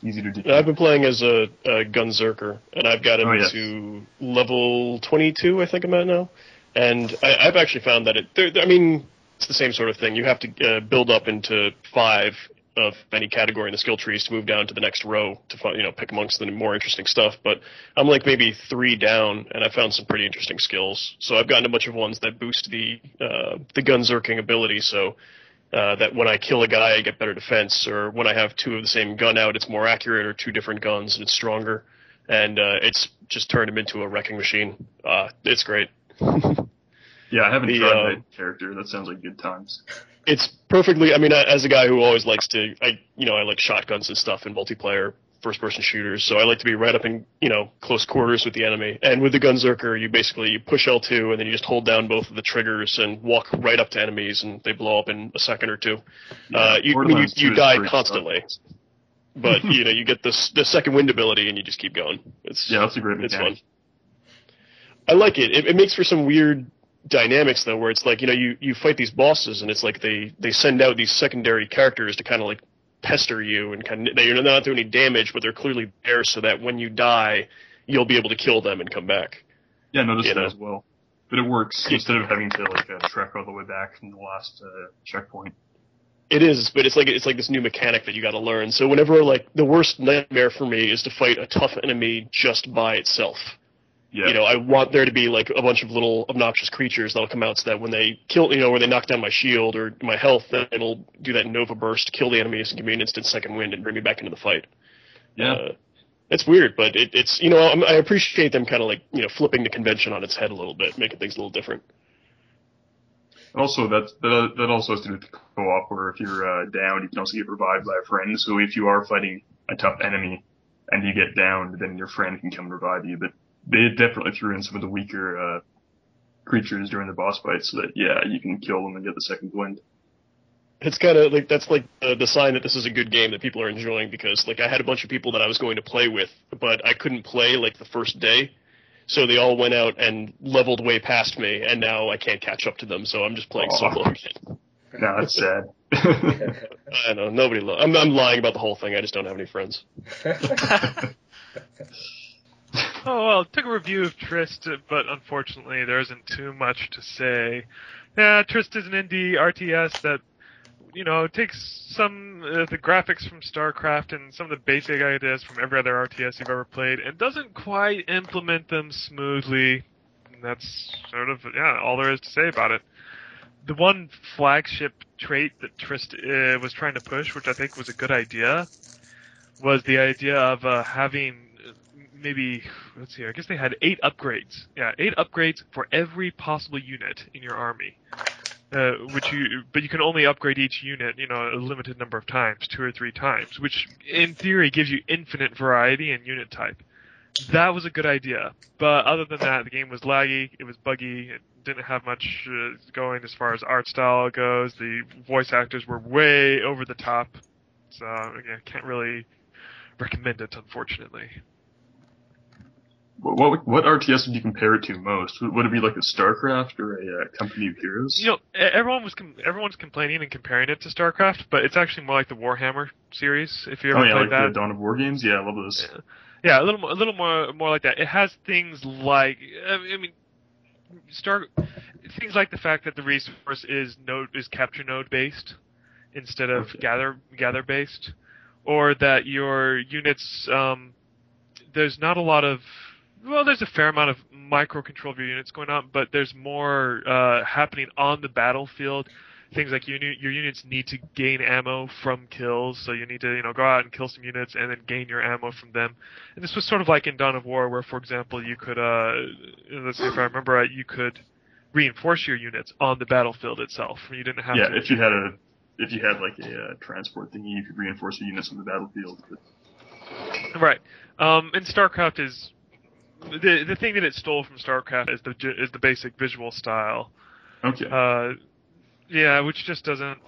easy to do. I've been playing as a, a Gunzerker, and I've got oh, him Oh, yes. to level 22, I think I'm at now. And I, I've actually found that it, there, I mean, it's the same sort of thing. You have to uh, build up into five of any category in the skill trees to move down to the next row to find, you know, pick amongst the more interesting stuff. But I'm like maybe three down, and I found some pretty interesting skills. So I've gotten a bunch of ones that boost the uh, the Gunzerking ability. So uh, that when I kill a guy, I get better defense, or when I have two of the same gun out, it's more accurate, or two different guns and it's stronger, and uh, it's just turned him into a wrecking machine. Uh, it's great. [LAUGHS] Yeah, I haven't The, tried uh, that character. That sounds like good times. It's perfectly. I mean, I- as a guy who always likes to, I you know, I like shotguns and stuff in multiplayer first-person shooters, so I like to be right up in you know close quarters with the enemy. And with the Gunzerker, you basically you push L2 and then you just hold down both of the triggers and walk right up to enemies, and they blow up in a second or two. Uh, you, I mean, you, you die constantly, tough. but you know you get this the second wind ability and you just keep going. It's Yeah, that's a great it's fun. I like it. it. It makes for some weird dynamics though, where it's like you know you you fight these bosses and it's like they they send out these secondary characters to kind of like pester you and kind of they're not doing any damage, but they're clearly there so that when you die, you'll be able to kill them and come back. Yeah, You that know. as well. But it works instead of having to like uh, trek all the way back from the last uh, checkpoint. It is, but it's like it's like this new mechanic that you got to learn. So whenever like the worst nightmare for me is to fight a tough enemy just by itself. Yeah, You know, I want there to be like a bunch of little obnoxious creatures that'll come out so that when they kill, you know, where they knock down my shield or my health, then it'll do that Nova burst, kill the enemies, and give me an instant second wind and bring me back into the fight. yeah. Uh, it's weird, but it, it's you know I'm, I appreciate them kind of like you know flipping the convention on its head a little bit, making things a little different. Also, that that that also has to do with the co-op, where if you're uh, down, you can also get revived by a friend. So if you are fighting a tough enemy and you get down, then your friend can come revive you. But they definitely threw in some of the weaker uh, creatures during the boss fight, so that yeah, you can kill them and get the second wind. It's kind of like that's like the, the sign that this is a good game that people are enjoying because like I had a bunch of people that I was going to play with, but I couldn't play like the first day, so they all went out and leveled way past me, and now I can't catch up to them, so I'm just playing Aw. solo again. [LAUGHS] No, that's sad. [LAUGHS] I know nobody. Lo- I'm I'm lying about the whole thing. I just don't have any friends. [LAUGHS] Oh well, took a review of Tryst, but unfortunately there isn't too much to say. Yeah, Tryst is an indie RTS that you know takes some uh, the graphics from StarCraft and some of the basic ideas from every other RTS you've ever played, and doesn't quite implement them smoothly. And that's sort of yeah all there is to say about it. The one flagship trait that Tryst uh, was trying to push, which I think was a good idea, was the idea of uh, having maybe let's see. I guess they had eight upgrades. Yeah, eight upgrades for every possible unit in your army. Uh, which you, but you can only upgrade each unit, you know, a limited number of times, two or three times, which in theory gives you infinite variety in unit type. That was a good idea, but other than that, the game was laggy, it was buggy, it didn't have much uh, going as far as art style goes. The voice actors were way over the top, so again, can't really recommend it, unfortunately. What, what RTS would you compare it to most? Would would it be like a StarCraft or a uh, Company of Heroes? You know, everyone was com- everyone's complaining and comparing it to StarCraft, but it's actually more like the Warhammer series. If you ever oh yeah, played like that, the Dawn of War games. Yeah, I love those. Yeah. yeah, a little more, a little more, more like that. It has things like, I mean- I mean, Star things like the fact that the resource is node is capture node based instead of Okay. gather gather based, or that your units um, there's not a lot of well, there's a fair amount of microcontrol of your units going on, but there's more uh, happening on the battlefield. Things like your, your units need to gain ammo from kills, so you need to you know go out and kill some units and then gain your ammo from them. And this was sort of like in Dawn of War, where for example you could uh, let's see if I remember right, you could reinforce your units on the battlefield itself. You didn't have Yeah, to. if you had a if you had like a uh, transport thingy, you could reinforce your units on the battlefield. But Right. Um, and StarCraft is the the thing that it stole from StarCraft is the is the basic visual style. okay, Uh, yeah, which just doesn't.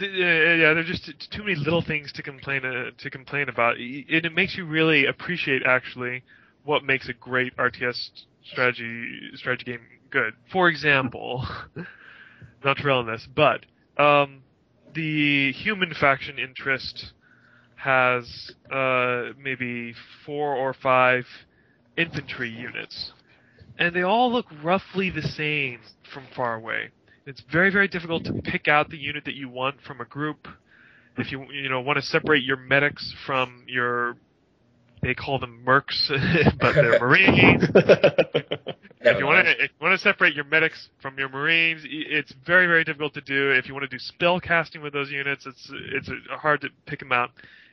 Yeah, yeah, there's just too many little things to complain uh, to complain about, and it makes you really appreciate actually what makes a great RTS strategy strategy game good. For example, [LAUGHS] not to rail on this, but um, the human faction interest has uh, maybe four or five infantry units, and they all look roughly the same from far away. It's very very difficult to pick out the unit that you want from a group. If you you know want to separate your medics from your they call them mercs, [LAUGHS] but they're [LAUGHS] marines. If you want to, if you want to separate your medics from your marines, it's very, very difficult to do. If you want to do spell casting with those units, it's it's hard to pick them out.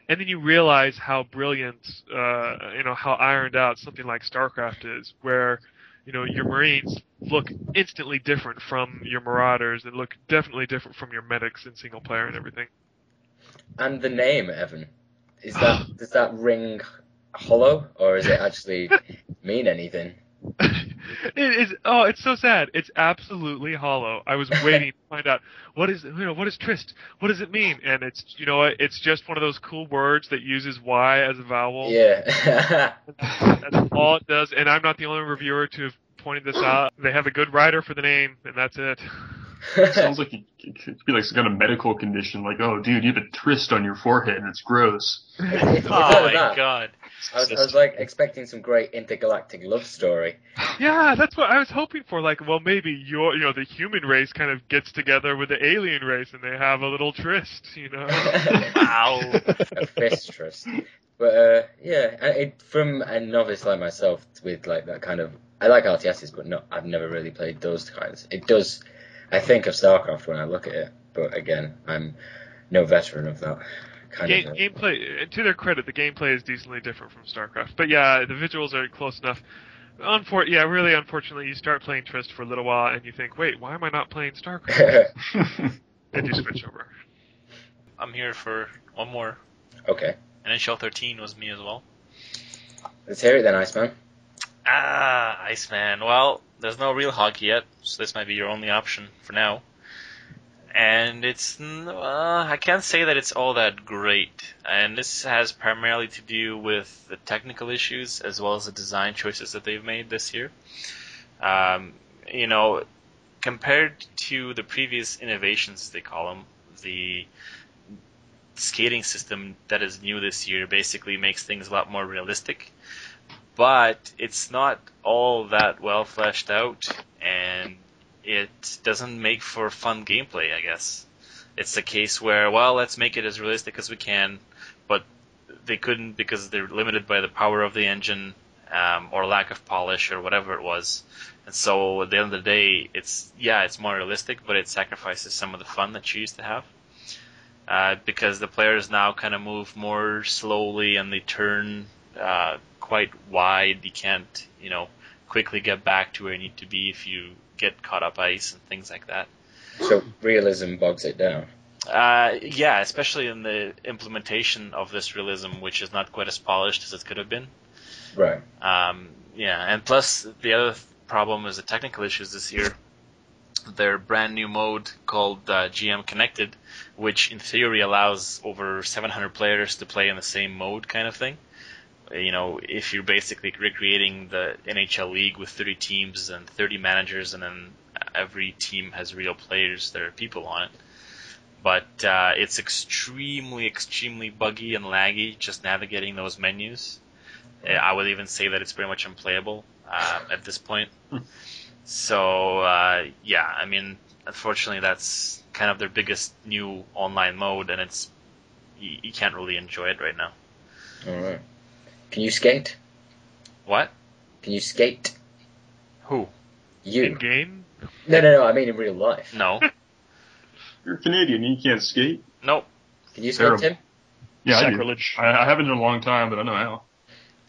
And then you realize how brilliant, uh, you know, how ironed out something like StarCraft is, where you know your marines look instantly different from your marauders, and look definitely different from your medics in single player and everything. And the name, Evan, is [SIGHS] that does that ring hollow or does it actually [LAUGHS] mean anything? It is oh it's so sad. It's absolutely hollow. I was waiting to find out what is you know what is Tryst what does it mean? And it's you know it's just one of those cool words that uses y as a vowel. Yeah. [LAUGHS] that's all it does. And i'm not the only reviewer to have pointed this out. They have a good writer for the name and that's it. [LAUGHS] Sounds like it, it could be like some kind of medical condition. Like, oh, dude, you have a twist on your forehead, and it's gross. [LAUGHS] Oh my god. I was, I was like expecting some great intergalactic love story. [LAUGHS] yeah that's what i was hoping for like well maybe your you know the human race kind of gets together with the alien race and they have a little tryst you know [LAUGHS] Wow. a fist trust. But uh, yeah, it, from a novice like myself with like that kind of, I like RTSs, but no, I've never really played those kinds. It does, I think of StarCraft when I look at it, but again, I'm no veteran of that kind Game, of. gameplay, to their credit, the gameplay is decently different from StarCraft. But yeah, the visuals are close enough. Unfor- yeah, really, unfortunately, you start playing Tryst for a little while, and you think, wait, why am I not playing StarCraft? [LAUGHS] then you switch over. I'm here for one more. okay, And NHL 13 was me as well. let's hear it then, Iceman. Ah, Iceman. Well, there's no real hockey yet, so this might be your only option for now. And it's, uh, I can't say that it's all that great. And this has primarily to do with the technical issues as well as the design choices that they've made this year. Um, you know, compared to the previous innovations, they call them, the skating system that is new this year basically makes things a lot more realistic but it's not all that well fleshed out, and it doesn't make for fun gameplay. I guess it's a case where, well, let's make it as realistic as we can, but they couldn't because they're limited by the power of the engine um, or lack of polish or whatever it was. And so at the end of the day, it's yeah, it's more realistic, but it sacrifices some of the fun that you used to have. Uh, because the players now kind of move more slowly and they turn uh, quite wide. You can't, you know, quickly get back to where you need to be if you get caught up ice and things like that. So realism bogs it down. Uh, yeah, especially in the implementation of this realism, which is not quite as polished as it could have been. Right. Um, yeah, and plus the other th- problem is the technical issues this year. Their brand new mode called uh, GM Connected, which in theory allows over 700 players to play in the same mode, kind of thing. You know, if you're basically recreating the NHL league with 30 teams and 30 managers, and then every team has real players, there are people on it. But uh, it's extremely, extremely buggy and laggy just navigating those menus. Uh, I would even say that it's pretty much unplayable uh, at this point. So uh, yeah, I mean, unfortunately, that's kind of their biggest new online mode, and it's you, you can't really enjoy it right now. All right. Can you skate? What? Can you skate? Who? In You? game? No, no, no. I mean in real life. No. [LAUGHS] You're Canadian. You can't skate. nope. Can you skate, Terrible. Tim? Yeah, Sacrilege. I, do. I, I haven't in a long time, but I know how.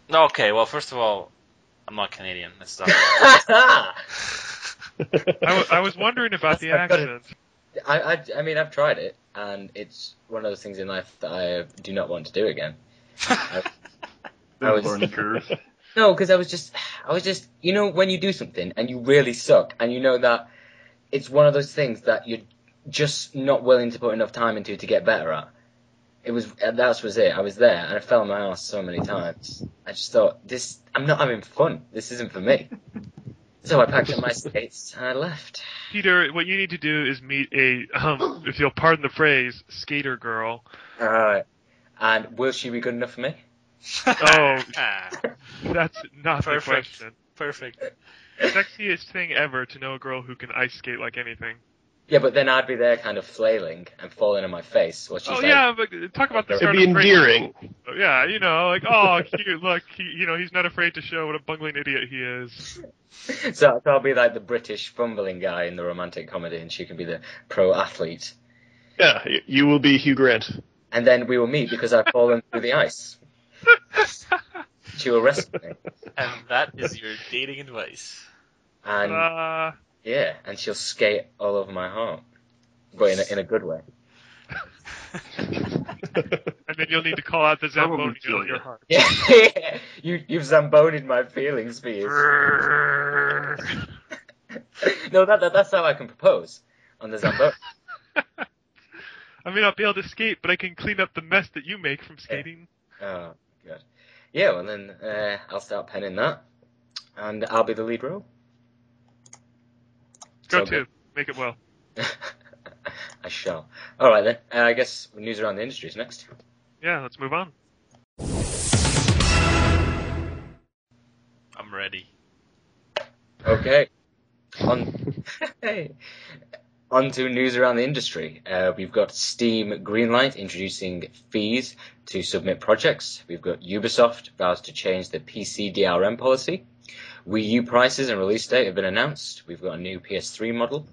No. Okay. Well, first of all, I'm not Canadian. That's not. [LAUGHS] [LAUGHS] I, w- I was wondering about the I've got it. accent. I, I, I mean, I've tried it, and it's one of those things in life that I do not want to do again. I was- learning [LAUGHS] curve. No, because I was just, I was just, you know, when you do something and you really suck, and you know that it's one of those things that you're just not willing to put enough time into to get better at. It was, uh, that was it. I was there, and I fell on my ass so many times. I just thought, this, I'm not having fun. This isn't for me. [LAUGHS] So I packed up my skates and I left. Peter, what you need to do is meet a, um, if you'll pardon the phrase, skater girl. Alright. And will she be good enough for me? Oh. [LAUGHS] That's not the Perfect. question. Perfect. Sexiest thing ever to know a girl who can ice skate like anything. Yeah, but then I'd be there kind of flailing and falling on my face while she's oh like, yeah, but talk about the It'd be of break- endearing. Oh, yeah, you know, like oh, cute, look, he, you know, he's not afraid to show what a bungling idiot he is. so, so I'll be like the British fumbling guy in the romantic comedy, and she can be the pro athlete. Yeah, you will be Hugh Grant. And then we will meet because I've fallen through the ice. She will rescue me. And that is your dating advice. And uh, yeah, and she'll skate all over my heart. But in a, in a good way. and then you'll need to call out the Zamboni kill in your you. heart. Yeah, [LAUGHS] you, you've zambonied my feelings, for you. [LAUGHS] no, that, that, that's how I can propose on the Zamboni. [LAUGHS] I may not be able to skate, but I can clean up the mess that you make from skating. Oh, good. Yeah, well then uh, I'll start penning that, and I'll be the lead role. Go So to good. make it well. [LAUGHS] I shall. All right then. Uh, I guess news around the industry is next. Yeah, let's move on. I'm ready. Okay. On. [LAUGHS] hey. On to news around the industry. Uh, we've got Steam Greenlight introducing fees to submit projects. We've got Ubisoft vows to change the PC DRM policy. Wii U prices and release date have been announced. We've got a new PS3 model.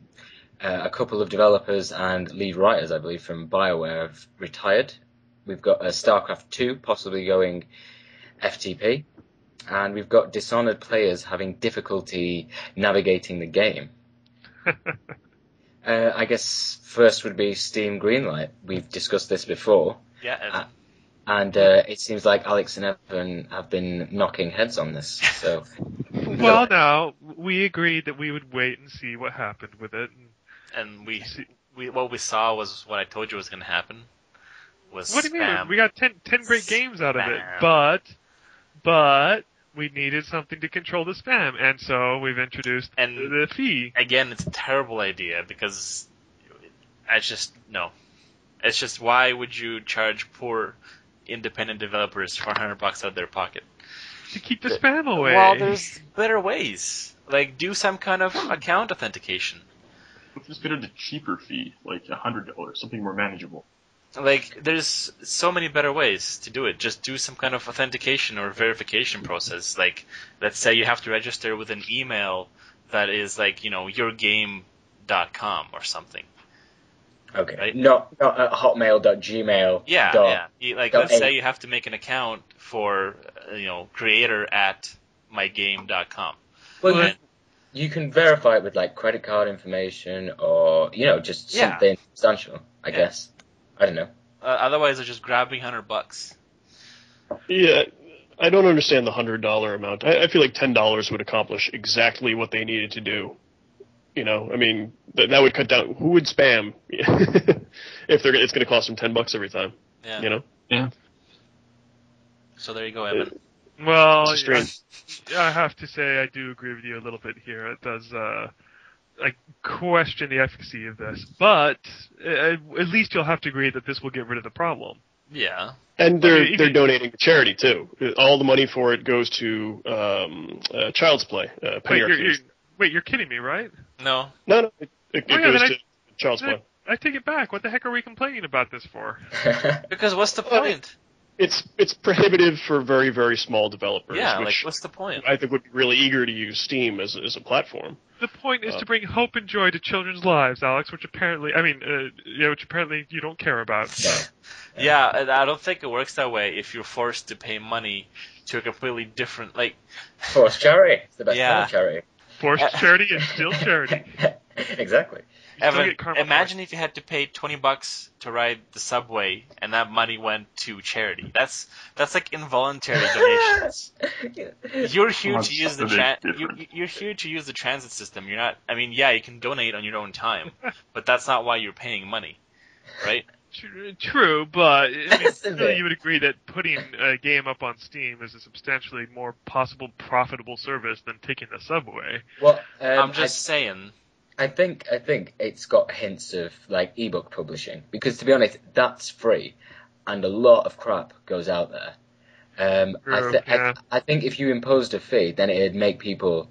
Uh, a couple of developers and lead writers, I believe, from BioWare have retired. We've got uh, StarCraft 2 possibly going FTP. And we've got Dishonored players having difficulty navigating the game. [LAUGHS] Uh, I guess first would be Steam Greenlight. We've discussed this before, Yeah. And Uh, and uh, it seems like Alex and Evan have been knocking heads on this. So, [LAUGHS] Well, now we agreed that we would wait and see what happened with it. and we See- we what we saw was what I told you was going to happen. Was What do you mean? We got 10, 10 great games out of it, but but we needed something to control the spam, and so we've introduced And- the fee. again, it's a terrible idea because it's just no. It's just why would you charge poor independent developers 400 bucks out of their pocket? to keep the spam away. Well, there's better ways. Like do some kind of account authentication. Let's just get a cheaper fee, like hundred dollars, something more manageable. Like there's so many better ways to do it. Just do some kind of authentication or verification process. Like let's say you have to register with an email that is like, you know, yourgame.com or something. okay, Right. not not at hotmail.gmail. Yeah, dot- yeah. Like, let's eight. say you have to make an account for, uh, you know, creator at mygame.com. Well, Well, you, can verify it with like credit card information or you know just Yeah. something substantial. I Yeah. guess. I don't know. Uh, otherwise, they're just grabbing hundred bucks. Yeah, I don't understand the hundred dollar amount. I, I feel like ten dollars would accomplish exactly what they needed to do. You know, I mean, th- that would cut down. Who would spam [LAUGHS] if they're? It's going to cost them ten bucks every time. Yeah. You know, Yeah. So there you go, Evan. well, It's a strange- I, I have to say I do agree with you a little bit here. It does. Uh, I question the efficacy of this, but uh, at least you'll have to agree that this will get rid of the problem. Yeah. and they're Okay, you they're can- donating to charity too. All the money for it goes to um, uh, Child's Play, uh, Wait, you're, you're, Wait, you're kidding me, right? No. No, no, it, it, Oh, it yeah, goes then to child's play. I take it back. What the heck are we complaining about this for? [LAUGHS] [LAUGHS] Because what's the Well, point? It's it's prohibitive for very very small developers, Yeah, like what's the point? I think would be really eager to use Steam as as a platform. The point is Uh, to bring hope and joy to children's lives, Alex. Which apparently, I mean, uh, yeah, which apparently you don't care about. Yeah, and I don't think it works that way if you're forced to pay money to a completely different like [LAUGHS] Forced charity. It's the best Yeah. kind of charity. Forced [LAUGHS] charity is still charity. [LAUGHS] exactly. You still Evan, imagine if you had to pay twenty bucks to ride the subway and that money went to charity. That's that's like involuntary [LAUGHS] donations. You're here Well, to use the tra- you, different. you're here to use the transit system. You're not. I mean, yeah, you can donate on your own time, [LAUGHS] but that's not why you're paying money, right? True, but I mean, Isn't really it? you would agree that putting a game up on Steam is a substantially more possible profitable service than taking the subway. Well, um, I'm just saying. I, think I think it's got hints of like ebook publishing because to be honest, that's free, and a lot of crap goes out there. Um, I, th- yeah. I, I think if you imposed a fee, then it'd make people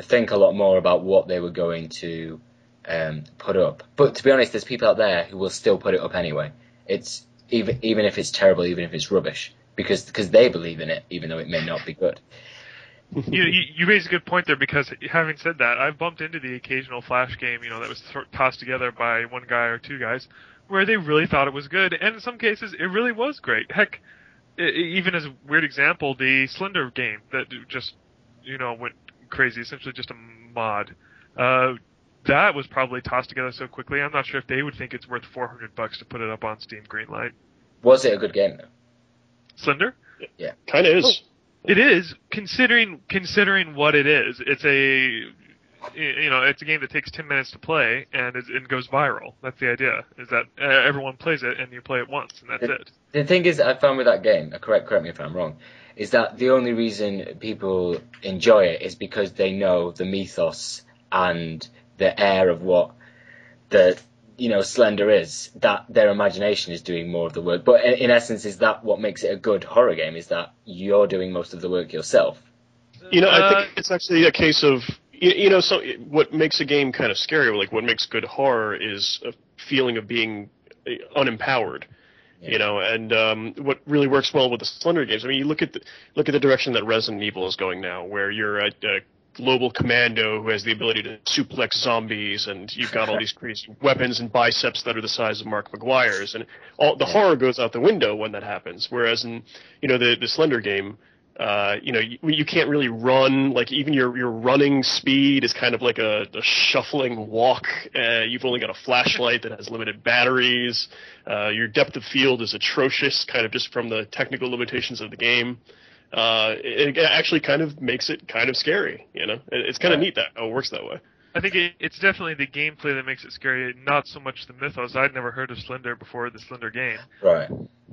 think a lot more about what they were going to um, put up. But to be honest, there's people out there who will still put it up anyway. It's even even if it's terrible, even if it's rubbish, because because they believe in it, even though it may not be good. You, you, you raise a good point there because having said that, I've bumped into the occasional flash game, you know, that was th- tossed together by one guy or two guys, where they really thought it was good, and in some cases, it really was great. Heck, e- even as a weird example, the Slender game that just, you know, went crazy, essentially just a mod. Uh, that was probably tossed together so quickly. I'm not sure if they would think it's worth 400 bucks to put it up on Steam Greenlight. Was it a good game though? Slender? Yeah, kind of is. It is considering considering what it is. It's a you know it's a game that takes ten minutes to play and it, it goes viral. That's the idea. Is that uh, everyone plays it and you play it once and that's it. The thing is, I found with that game, uh, correct correct me if I'm wrong, is that the only reason people enjoy it is because they know the mythos and the air of what the you know Slender is. That their imagination is doing more of the work. But in, in essence, is that what makes it a good horror game? Is that you're doing most of the work yourself? You know, I Uh, think it's actually a case of you, you know, so what makes a game kind of scary, like what makes good horror, is a feeling of being uh, unempowered. Yeah. You know, and um, what really works well with the Slender games. I mean, you look at the look at the direction that Resident Evil is going now, where you're a, a global commando who has the ability to suplex zombies, and you've got all these crazy weapons and biceps that are the size of Mark McGwire's, and all the horror goes out the window when that happens. Whereas in you know the the Slender game, uh, you know, you, you can't really run. Like even your your running speed is kind of like a, a shuffling walk. Uh, you've only got a flashlight that has limited batteries. Uh, your depth of field is atrocious, kind of just from the technical limitations of the game. Uh, it, it actually kind of makes it kind of scary. You know, it's kind of neat that it works that way. I think it, it's definitely the gameplay that makes it scary, not so much the mythos. I'd never heard of Slender before the Slender game. Right.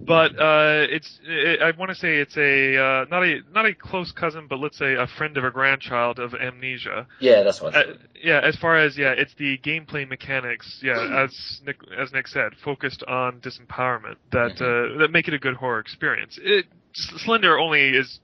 but uh, it's it, I want to say it's a uh, not a not a close cousin, but let's say a friend of a grandchild of Amnesia. Yeah, that's what. I Uh, yeah, as far as yeah, it's the gameplay mechanics. Yeah, as Nick as Nick said, focused on disempowerment that uh, that make it a good horror experience. It S- Slender only is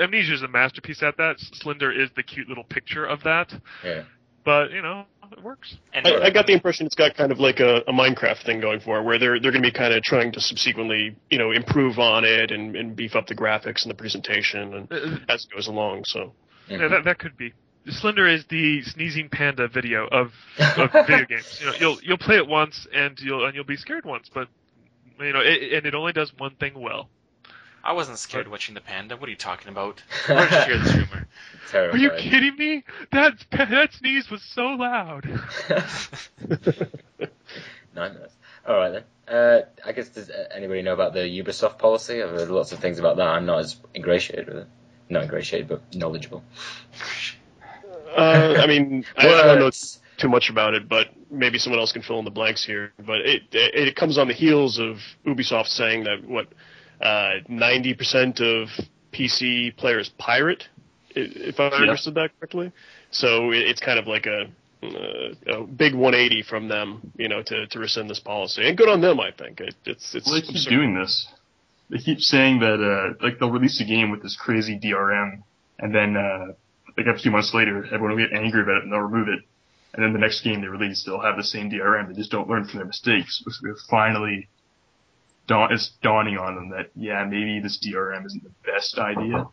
Amnesia is a masterpiece at that. Slender is the cute little picture of that, yeah. but you know it works. And I, I got the impression it's got kind of like a, a Minecraft thing going for it, where they're they're going to be kind of trying to subsequently, you know, improve on it and, and beef up the graphics and the presentation and Uh, as it goes along. So Yeah, that, that could be. Slender is the sneezing panda video of, [LAUGHS] of video games. You know, you'll you'll play it once and you'll and you'll be scared once, but you know, it, and it only does one thing well. I wasn't scared watching the panda. What are you talking about? Where did you hear this rumor? Are you kidding me? That that sneeze was so loud. [LAUGHS] Nightmares. All right then. Uh, I guess does uh, anybody know about the Ubisoft policy? I've heard lots of things about that. I'm not as ingratiated with it. Not ingratiated, but knowledgeable. uh, I mean, I, I don't know too much about it, but maybe someone else can fill in the blanks here. But it it, it comes on the heels of Ubisoft saying that what uh, ninety percent of PC players pirate, if I understood that correctly. So it's kind of like a, uh, a big 180 from them, you know, to, to rescind this policy. And good on them, I think. It, it's it's Well, they keep absurd. doing this. They keep saying that, uh, like, they'll release a game with this crazy DRM, and then, uh, like a few months later, everyone will get angry about it and they'll remove it. And then the next game they release, they'll have the same DRM. They just don't learn from their mistakes. So they're finally, dawn, it's dawning on them that yeah, maybe this DRM isn't the best idea.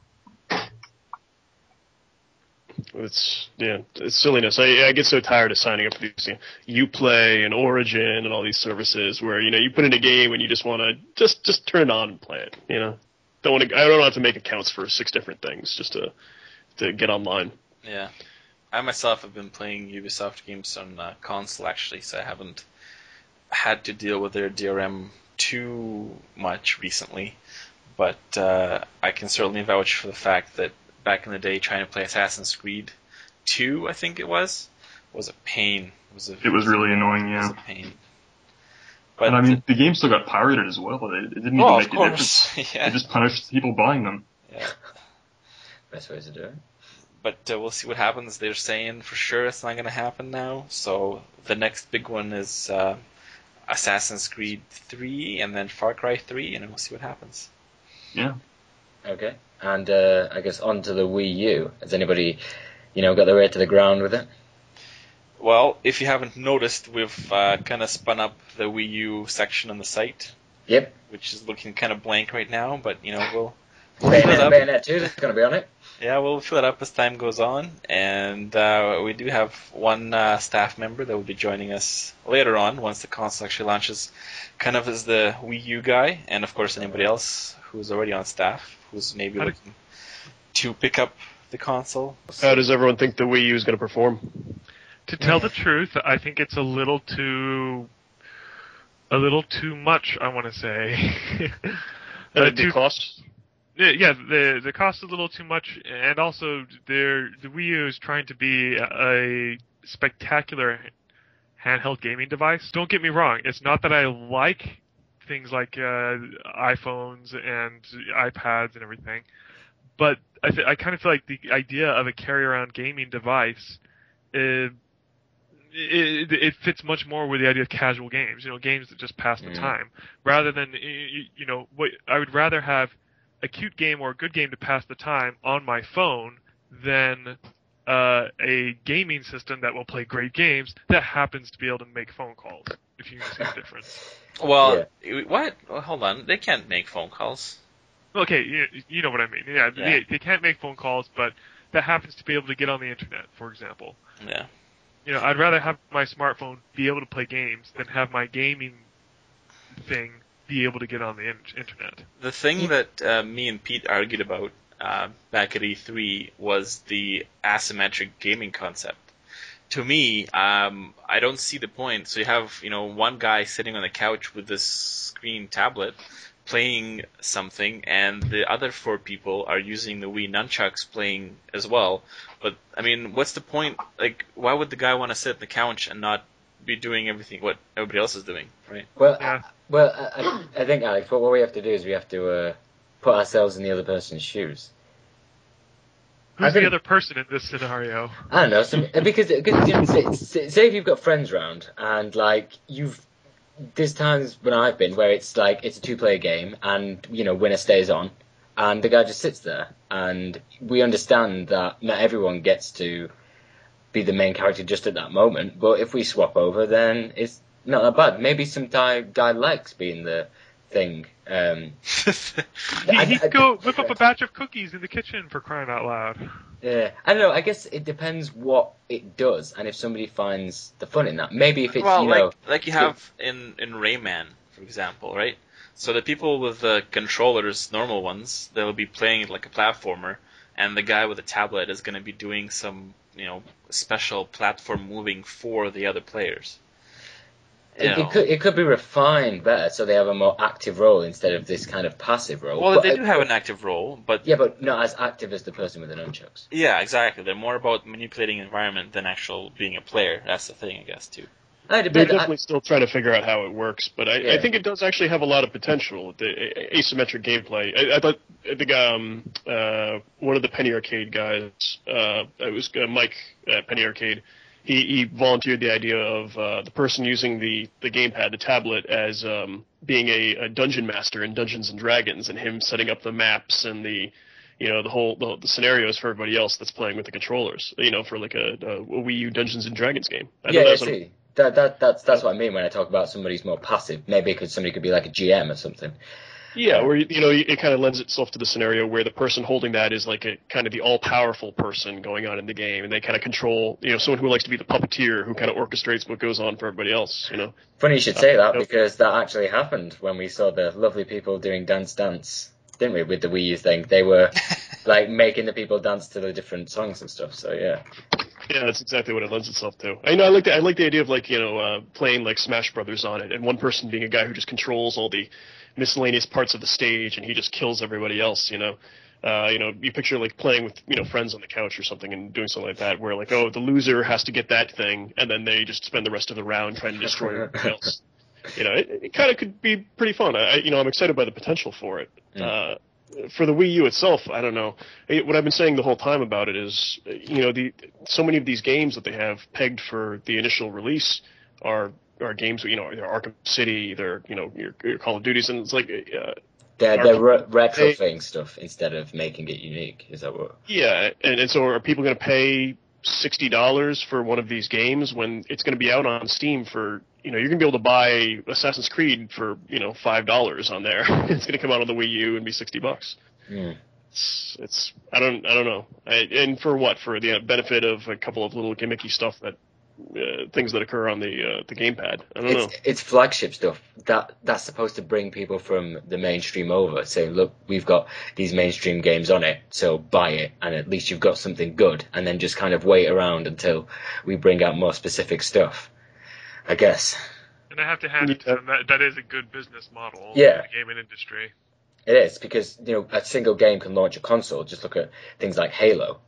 It's yeah, it's silliness. I, I get so tired of signing up for these Uplay and Origin and all these services where you know you put in a game and you just want to just just turn it on and play it. You know, don't want to. I don't have to make accounts for six different things just to to get online. Yeah, I myself have been playing Ubisoft games on uh, console actually, so I haven't had to deal with their DRM too much recently. But uh, I can certainly vouch for the fact that back in the day trying to play Assassin's Creed 2, I think it was, was a pain. It was, a, It was really annoying, it was yeah. a pain. But And I mean, the game still got pirated as well. It, it didn't even oh, make of a difference. course, [LAUGHS] yeah. It just punished people buying them. yeah. Best way to do it. But uh, we'll see what happens. They're saying for sure it's not going to happen now. So the next big one is uh, Assassin's Creed 3 and then Far Cry 3, and we'll see what happens. Yeah. Okay. And uh, I guess on to the Wii U. Has anybody, you know, got their ear to the ground with it? Well, if you haven't noticed, we've uh, kind of spun up the Wii U section on the site, Yep. which is looking kind of blank right now. But you know, we'll fill it Bayonetta, up. Bayonetta 2 is going to be on it. Yeah, we'll fill it up as time goes on, and uh, we do have one uh, staff member that will be joining us later on once the console actually launches, kind of as the Wii U guy, and of course anybody else who's already on staff who's maybe looking to pick up the console. How does everyone think the Wii U is going to perform? To tell the truth, I think it's a little too, a little too much. I want to say. Uh, Uh, too- cost? Yeah, yeah, the the cost is a little too much, and also there the Wii U is trying to be a spectacular handheld gaming device. Don't get me wrong; it's not that I like things like uh, iPhones and iPads and everything, but I th- I kind of feel like the idea of a carry around gaming device. Uh, it, it fits much more with the idea of casual games, you know, games that just pass the Mm. time, rather than you know, what I would rather have a cute game or a good game to pass the time on my phone than uh, a gaming system that will play great games that happens to be able to make phone calls. If you can see the difference. Well, what? Well, hold on, they can't make phone calls. Okay, you, you know what I mean. Yeah, Yeah. They, they can't make phone calls, but that happens to be able to get on the internet, for example. Yeah. You know, I'd rather have my smartphone be able to play games than have my gaming thing be able to get on the in- internet. The thing that uh, me and Pete argued about uh, back at E3 was the asymmetric gaming concept. To me, um, I don't see the point. So you have, you know, one guy sitting on the couch with this screen tablet playing something, and the other four people are using the Wii nunchucks playing as well. But I mean, what's the point? Like, why would the guy want to sit on the couch and not be doing everything what everybody else is doing, right? Well, Yeah. well, I, I- I think Alex, what, what we have to do is we have to uh, put ourselves in the other person's shoes. I Who's think- the other person in this scenario? I don't know, some, because, because you know, say, say say if you've got friends round and like you've there's times when I've been where it's like it's a two player game and you know winner stays on and the guy just sits there and we understand that not everyone gets to be the main character just at that moment but if we swap over then it's not that bad maybe some guy guy likes being the thing um [LAUGHS] He, I- he'd I- go whip up a batch of cookies in the kitchen for crying out loud. Yeah, I don't know. I guess it depends what it does, and if somebody finds the fun in that. Maybe if it's well, you know, like like you have in in Rayman, for example, right? So the people with the controllers, normal ones, they'll be playing it like a platformer, and the guy with the tablet is going to be doing some, you know, special platform moving for the other players. You it, know. it could it could be refined better, so they have a more active role instead of this kind of passive role. well, But they do have an active role, but Yeah, but not as active as the person with the nunchucks. yeah, exactly. They're more about manipulating environment than actual being a player. That's the thing, I guess, too. I They're definitely still trying to figure out how it works, but I, Yeah. I think it does actually have a lot of potential. The asymmetric gameplay. I, I thought I think um uh one of the Penny Arcade guys, uh it was uh, Mike at Penny Arcade. He he volunteered the idea of uh, the person using the the gamepad, the tablet, as um being a, a dungeon master in Dungeons and Dragons, and him setting up the maps and the you know the whole the, the scenarios for everybody else that's playing with the controllers. You know, for like a, a Wii U Dungeons and Dragons game. I yeah, know yeah, that's what- see. That, that, that's, that's what I mean when I talk about somebody's more passive. Maybe because somebody could be like a GM or something. Yeah, where you know it kind of lends itself to the scenario where the person holding that is like a kind of the all-powerful person going on in the game, and they kind of control, you know, someone who likes to be the puppeteer who kind of orchestrates what goes on for everybody else. You know, Funny you should say that Uh, because that actually happened when we saw the lovely people doing Dance Dance, didn't we, with the Wii U thing? They were [LAUGHS] like making the people dance to the different songs and stuff. So yeah, yeah, that's exactly what it lends itself to. I know I like the I like the idea of like you know uh, playing like Smash Brothers on it, and one person being a guy who just controls all the miscellaneous parts of the stage, and he just kills everybody else. You know. Uh, you know, you picture like playing with you know friends on the couch or something and doing something like that, where like, oh, the loser has to get that thing, and then they just spend the rest of the round trying to destroy [LAUGHS] everybody else. you know, it, it kind of could be pretty fun. I, I- you know, I'm excited by the potential for it. Uh, for the Wii U itself, I don't know. Eh, What I've been saying the whole time about it is, you know, the so many of these games that they have pegged for the initial release are are games, you know, they're Arkham City, they're you know, your, your Call of Duties, and it's like, uh, they're they're re- retrofitting stuff instead of making it unique. Is that what? yeah, and, and so are people going to pay sixty dollars for one of these games when it's going to be out on Steam for you know you're to be able to buy Assassin's Creed for you know five dollars on there. [LAUGHS] it's going to come out on the Wii U and be sixty bucks. Hmm. It's, it's I don't I don't know. I, and for what? For the benefit of a couple of little gimmicky stuff that uh, things that occur on the uh, the gamepad. I don't know. It's it's flagship stuff that that's supposed to bring people from the mainstream over, saying, "Look, we've got these mainstream games on it, so buy it, and at least you've got something good." And then just kind of wait around until we bring out more specific stuff. I guess And I have to hand it to them. That, that is a good business model Yeah. in the gaming industry. it is because you know a single game can launch a console. Just look at things like Halo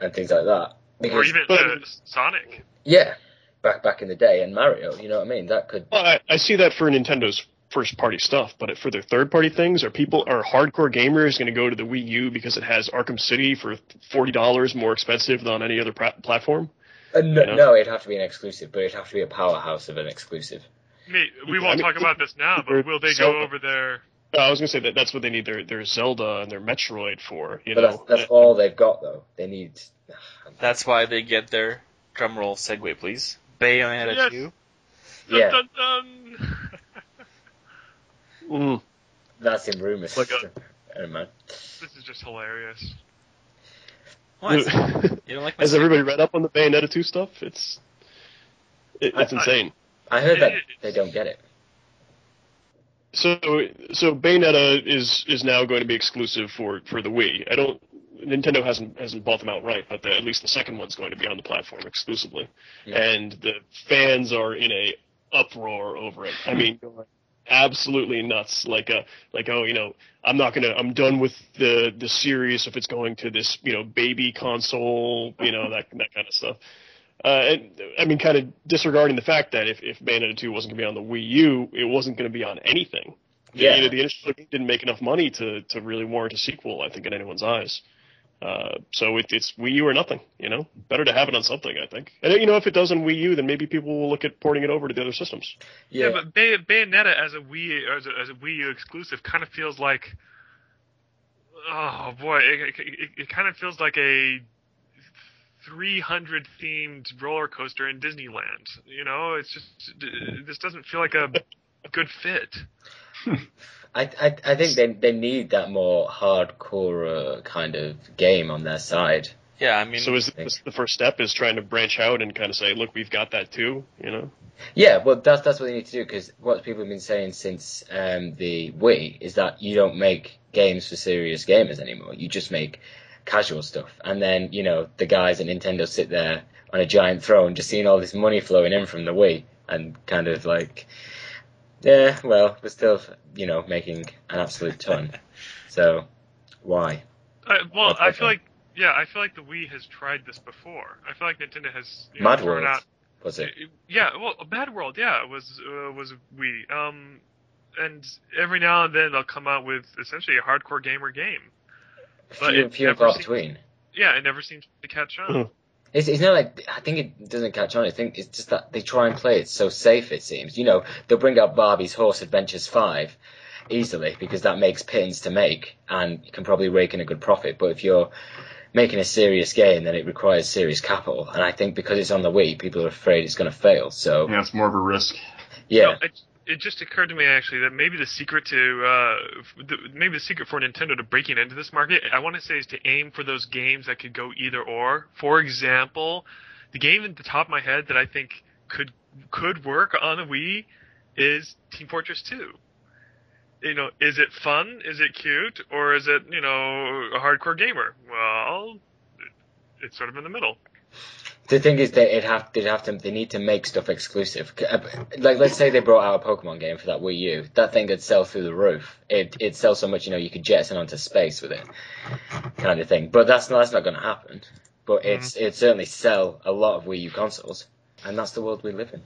and things like that. Or even but- uh, Sonic. yeah, back back in the day, and Mario, you know what I mean? That could Well, I, I see that for Nintendo's first party stuff, but for their third party things, are people are hardcore gamers going to go to the Wii U because it has Arkham City for forty dollars more expensive than on any other pra- platform? Uh, no, know? no, it'd have to be an exclusive, but it'd have to be a powerhouse of an exclusive. I mean, we won't mean, talk about this now, but will they so- go over there? I was going to say that that's what they need their their Zelda and their Metroid for. You But know, that's that's all they've got though. They need. That's why they get their drumroll segue, please. Bayonetta Yes. 2. Yeah. Dun, dun, dun. [LAUGHS] mm, That's in rumors. Like a- man. this is just hilarious. What? [LAUGHS] You don't like my has everybody read up on the Bayonetta two stuff? It's it, it's I- I- insane. I heard that they don't get it. So so Bayonetta is is now going to be exclusive for for the Wii. I don't. Nintendo hasn't hasn't bought them outright, but the, at least the second one's going to be on the platform exclusively, Yeah. and the fans are in a uproar over it. I mean, going absolutely nuts. Like a like oh you know I'm not gonna I'm done with the the series if it's going to this you know baby console you know that that kind of stuff. Uh, and I mean, kind of disregarding the fact that if, if Bayonetta 2 wasn't going to be on the Wii U, it wasn't going to be on anything. Yeah. You know, the game didn't make enough money to, to really warrant a sequel, I think, in anyone's eyes. Uh, so it, it's Wii U or nothing, you know? Better to have it on something, I think. And, you know, if it does on Wii U, then maybe people will look at porting it over to the other systems. Yeah, Yeah. but Bay- Bayonetta as a Wii as a, as a Wii U exclusive kind of feels like, oh boy, it, it, it, it kind of feels like a 300 themed roller coaster in Disneyland. You know, it's just this doesn't feel like a [LAUGHS] good fit. [LAUGHS] I, I I think they they need that more hardcore uh, kind of game on their side. Yeah, I mean, so is this the first step is trying to branch out and kind of say, look, we've got that too, you know? Yeah, well, that's that's what they need to do because what people have been saying since um, the Wii is that you don't make games for serious gamers anymore. You just make casual stuff, and then you know the guys at Nintendo sit there on a giant throne, just seeing all this money flowing in from the Wii, and kind of like, yeah, well, we're still you know making an absolute ton. [LAUGHS] so why? I, well, That's I feel like yeah, I feel like the Wii has tried this before. I feel like Nintendo has you know, Mad World out was it? Yeah, well, Mad World, yeah, was uh, was Wii. Um, and every now and then they'll come out with essentially a hardcore gamer game. But Few, it few and never far seems- between. Yeah, it never seems to catch on. It's, it's not like I think it doesn't catch on. I think it's just that they try and play it so safe. It seems, you know, they'll bring out Barbie's Horse Adventures Five, easily because that makes pins to make and you can probably rake in a good profit. But if you're making a serious game, then it requires serious capital. And I think because it's on the Wii, people are afraid it's going to fail. So Yeah, it's more of a risk. yeah, No, it, it just occurred to me actually that maybe the secret to uh, the, maybe the secret for Nintendo to breaking into this market, I want to say, is to aim for those games that could go either or. For example, the game at the top of my head that I think could could work on the Wii is Team Fortress 2. You know, is it fun? Is it cute? Or is it, you know, a hardcore gamer? Well, it's sort of in the middle. The thing is, they it have they have to they need to make stuff exclusive. Uh, Like let's say they brought out a Pokemon game for that Wii U, that thing could sell through the roof. It it sells so much, you know, you could jettison onto space with it, kind of thing. But that's not that's not going to happen. But it's it certainly sell a lot of Wii U consoles, and that's the world we live in.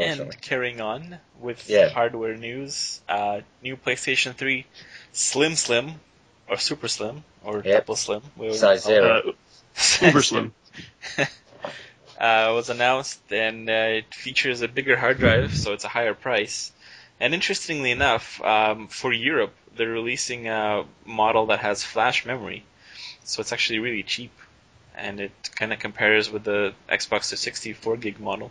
And carrying on with Yeah. hardware news, uh, new PlayStation 3 Slim Slim, or Super Slim, or Yep. Double Slim, whatever Size zero. [LAUGHS] Uh, uber slim. [LAUGHS] uh, was announced, and uh, it features a bigger hard drive, so it's a higher price. And interestingly enough, um, for Europe, they're releasing a model that has flash memory, so it's actually really cheap, and it kind of compares with the Xbox 360 4 gig model.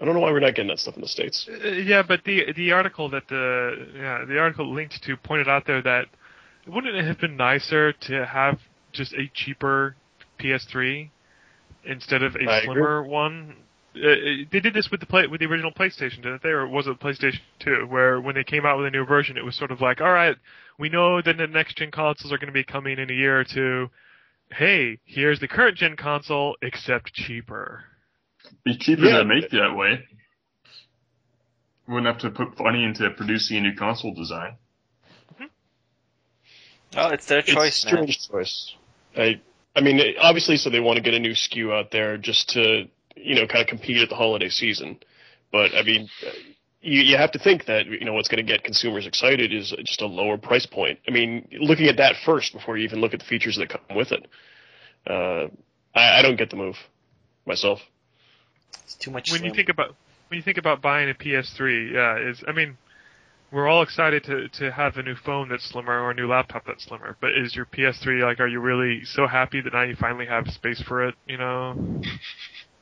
I don't know why we're not getting that stuff in the states. Uh, yeah, but the the article that the yeah the article linked to pointed out there that wouldn't it have been nicer to have just a cheaper PS3 instead of a I agree. slimmer one? Uh, uh, they did this with the play with the original PlayStation, didn't they? Or was it PlayStation 2? Where when they came out with a new version, it was sort of like, all right, we know that the next gen consoles are going to be coming in a year or two. Hey, here's the current gen console, except cheaper. Be cheaper Yeah. to make that way. Wouldn't have to put money into producing a new console design. Well, it's their choice, it's a man. strange choice. I, I mean, obviously, so they want to get a new SKU out there just to, you know, kind of compete at the holiday season. But I mean, uh, you you have to think that you know what's going to get consumers excited is just a lower price point. I mean, looking at that first before you even look at the features that come with it. Uh, I, I don't get the move myself. It's too much. when you think about when you think about buying a PS3, yeah, is I mean, we're all excited to to have a new phone that's slimmer or a new laptop that's slimmer. But is your PS3 like? Are you really so happy that now you finally have space for it? You know?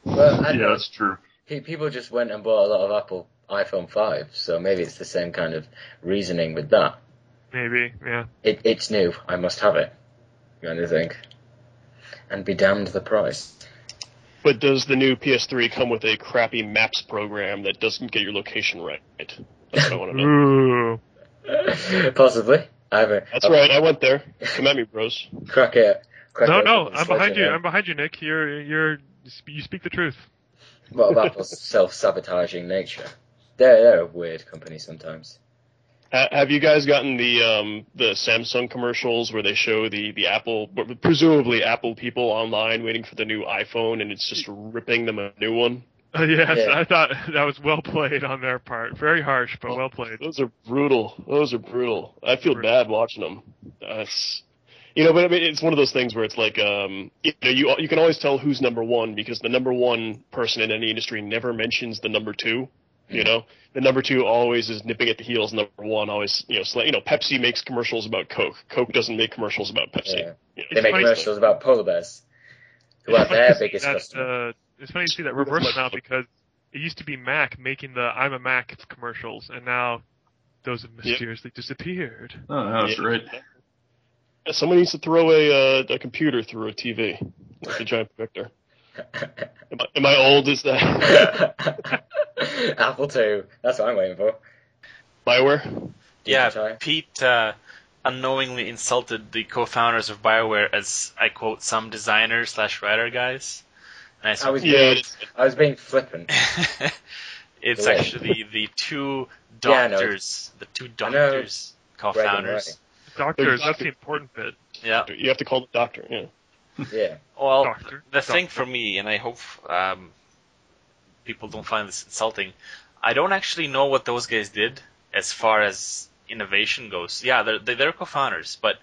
Well, I yeah, that's true. People just went and bought a lot of Apple iPhone 5, so maybe it's the same kind of reasoning with that. Maybe, yeah. It, it's new, I must have it, kind of thing. And be damned the price. But does the new PS3 come with a crappy maps program that doesn't get your location right? That's what I want to know. [LAUGHS] Possibly. I have a, That's right. I went there. Come at me, bros. [LAUGHS] Crack it. Crack No, it no, I'm behind you. in. I'm behind you, Nick. You're you're you speak the truth. What of Apple's [LAUGHS] self-sabotaging nature? They're, they're a weird company sometimes. Have you guys gotten the um, the Samsung commercials where they show the the Apple, presumably Apple people online waiting for the new iPhone, and it's just ripping them a new one? Uh, [LAUGHS] yes, Yeah. I thought that was well played on their part. Very harsh, but well played. Those are brutal. Those are brutal. I feel Brutal. bad watching them. That's you know, but I mean, it's one of those things where it's like, um, you know, you you can always tell who's number one because the number one person in any industry never mentions the number two. You know, the number two always is nipping at the heels. Number one always, you know, sla- you know, Pepsi makes commercials about Coke. Coke doesn't make commercials about Pepsi. Yeah. You know, They make funny- commercials about polar bears, who [LAUGHS] are their to see biggest that, customer. Uh, it's funny to see that reverse now because it used to be Mac making the "I'm a Mac" commercials, and now those have mysteriously disappeared. Oh, that's Yeah. right. Someone needs to throw a uh, a computer through a TV, like a giant projector. Am I, am I old? Is that [LAUGHS] Apple II. That's what I'm waiting for. Bioware? Yeah, Digitide. Pete uh, unknowingly insulted the co-founders of Bioware as I quote some designer slash writer guys. And I I was Yeah, being, it's, I was being flippant. [LAUGHS] it's Yeah. actually the two Yeah, doctors, the two doctors co-founders. Doctors, that's the important bit. Yeah. you have to call the doctor. Yeah. Yeah. [LAUGHS] Well, Doctor. the thing for me, and I hope um, people don't find this insulting, I don't actually know what those guys did as far as innovation goes. Yeah, they're they're co-founders, but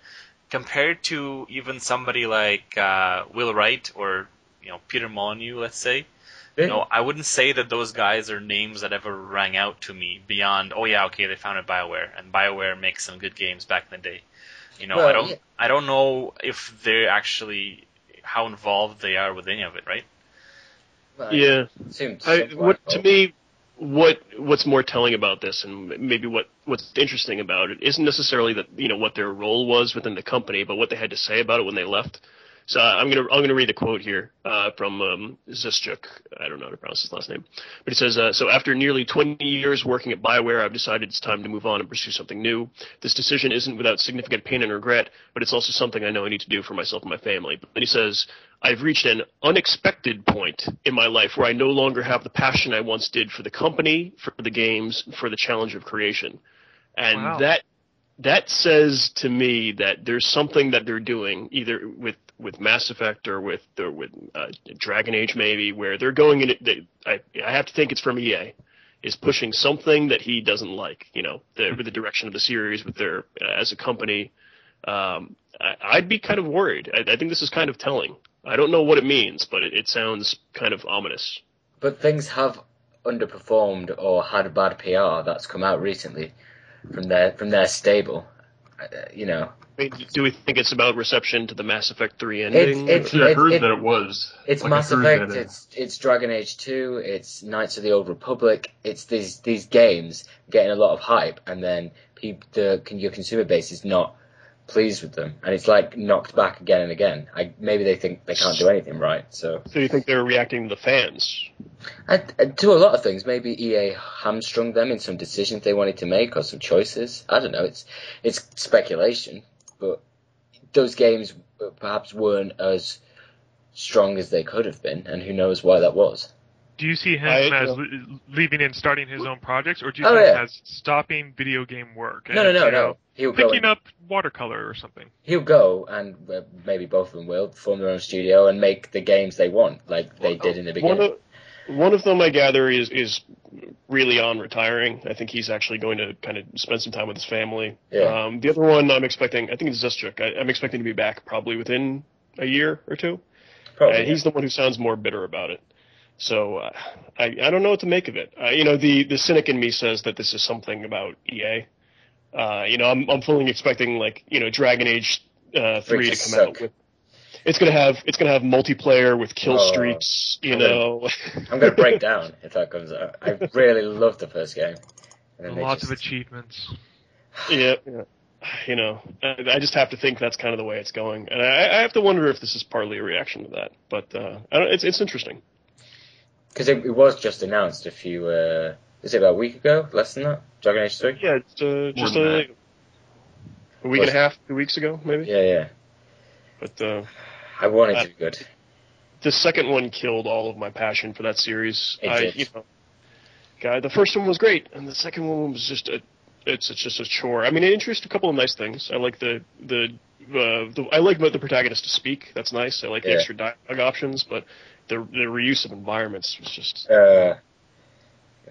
compared to even somebody like uh, Will Wright or you know Peter Molyneux, let's say, You know, I wouldn't say that those guys are names that ever rang out to me beyond, oh yeah, okay, they founded BioWare, and BioWare makes some good games back in the day. You know, Well, I don't, yeah. I don't know if they're actually how involved they are with any of it, right? Well, Yeah. seems I, what to me, what what's more telling about this, and maybe what what's interesting about it, isn't necessarily that you know what their role was within the company, but what they had to say about it when they left. So uh, I'm gonna I'm gonna read the quote here uh, from um, Zeschuk. I don't know how to pronounce his last name, but he says, uh, "So after nearly 20 years working at Bioware, I've decided it's time to move on and pursue something new. This decision isn't without significant pain and regret, but it's also something I know I need to do for myself and my family." But he says, "I've reached an unexpected point in my life where I no longer have the passion I once did for the company, for the games, for the challenge of creation." And Wow. that that says to me that there's something that they're doing either with with Mass Effect or with with uh, Dragon Age maybe where they're going in. They, I I have to think it's from EA is pushing something that he doesn't like. You know, the, with the direction of the series with their uh, as a company. Um, I, I'd be kind of worried. I, I think this is kind of telling. I don't know what it means, but it, it sounds kind of ominous. But things have underperformed or had bad PR that's come out recently from their from their stable. You know, I mean, do we think it's about reception to the Mass Effect three ending? it's- Yeah, I heard it- that it was. it's Like, Mass Effect, that, it's it's Dragon Age Two, it's Knights of the Old Republic. It's these these games getting a lot of hype, and then peop the your consumer base is not pleased with them, and it's like knocked back again and again. I, maybe they think they can't do anything right, so So you think they're reacting to the fans? And, and uh, to a lot of things, maybe EA hamstrung them in some decisions they wanted to make or some choices. I don't know. It's it's speculation, but those games uh, perhaps weren't as strong as they could have been, and who knows why that was. Do you see him I- as uh, leaving and starting his own projects, or do you Oh, see him as stopping video game work? No, no, and, no, you no. know, He'll go. Picking up watercolor or something. He'll go, and uh, maybe both of them will form their own studio and make the games they want, like they did in the One beginning. of one of them, I gather, is is really on retiring. I think he's actually going to kind of spend some time with his family. Yeah. Um, the other one, I'm expecting. I think it's Zeschuk. I, I'm expecting to be back probably within a year or two. Probably. And he's the one who sounds more bitter about it. So uh, I I don't know what to make of it. Uh, you know, the the cynic in me says that this is something about EA. Uh, you know, I'm I'm fully expecting like you know Dragon Age uh, three to to come out with. It's gonna have it's gonna have multiplayer with kill Oh, streaks. You I'm gonna- know, I'm going to break [LAUGHS] down if that comes out. I really loved the first game. And Lots just- of achievements. yeah, yeah. You know, I, I just have to think that's kind of the way it's going, and I, I have to wonder if this is partly a reaction to that. But uh, I don't, it's it's interesting. Because it, it was just announced a few, uh, is it about a week ago? Less than that? Dragon Age 3? Yeah, it's uh, just a, a week and a half, two weeks ago, maybe. Yeah, yeah. But uh, I wanted it to be good. the second one killed all of my passion for that series. It I, did. you know, God, the first one was great, and the second one was just a. It's, it's just a chore. I mean, it introduced a couple of nice things. I like the the, uh, the I like the protagonist to speak. That's nice. I like the extra dialogue options, but the the reuse of environments was just Uh,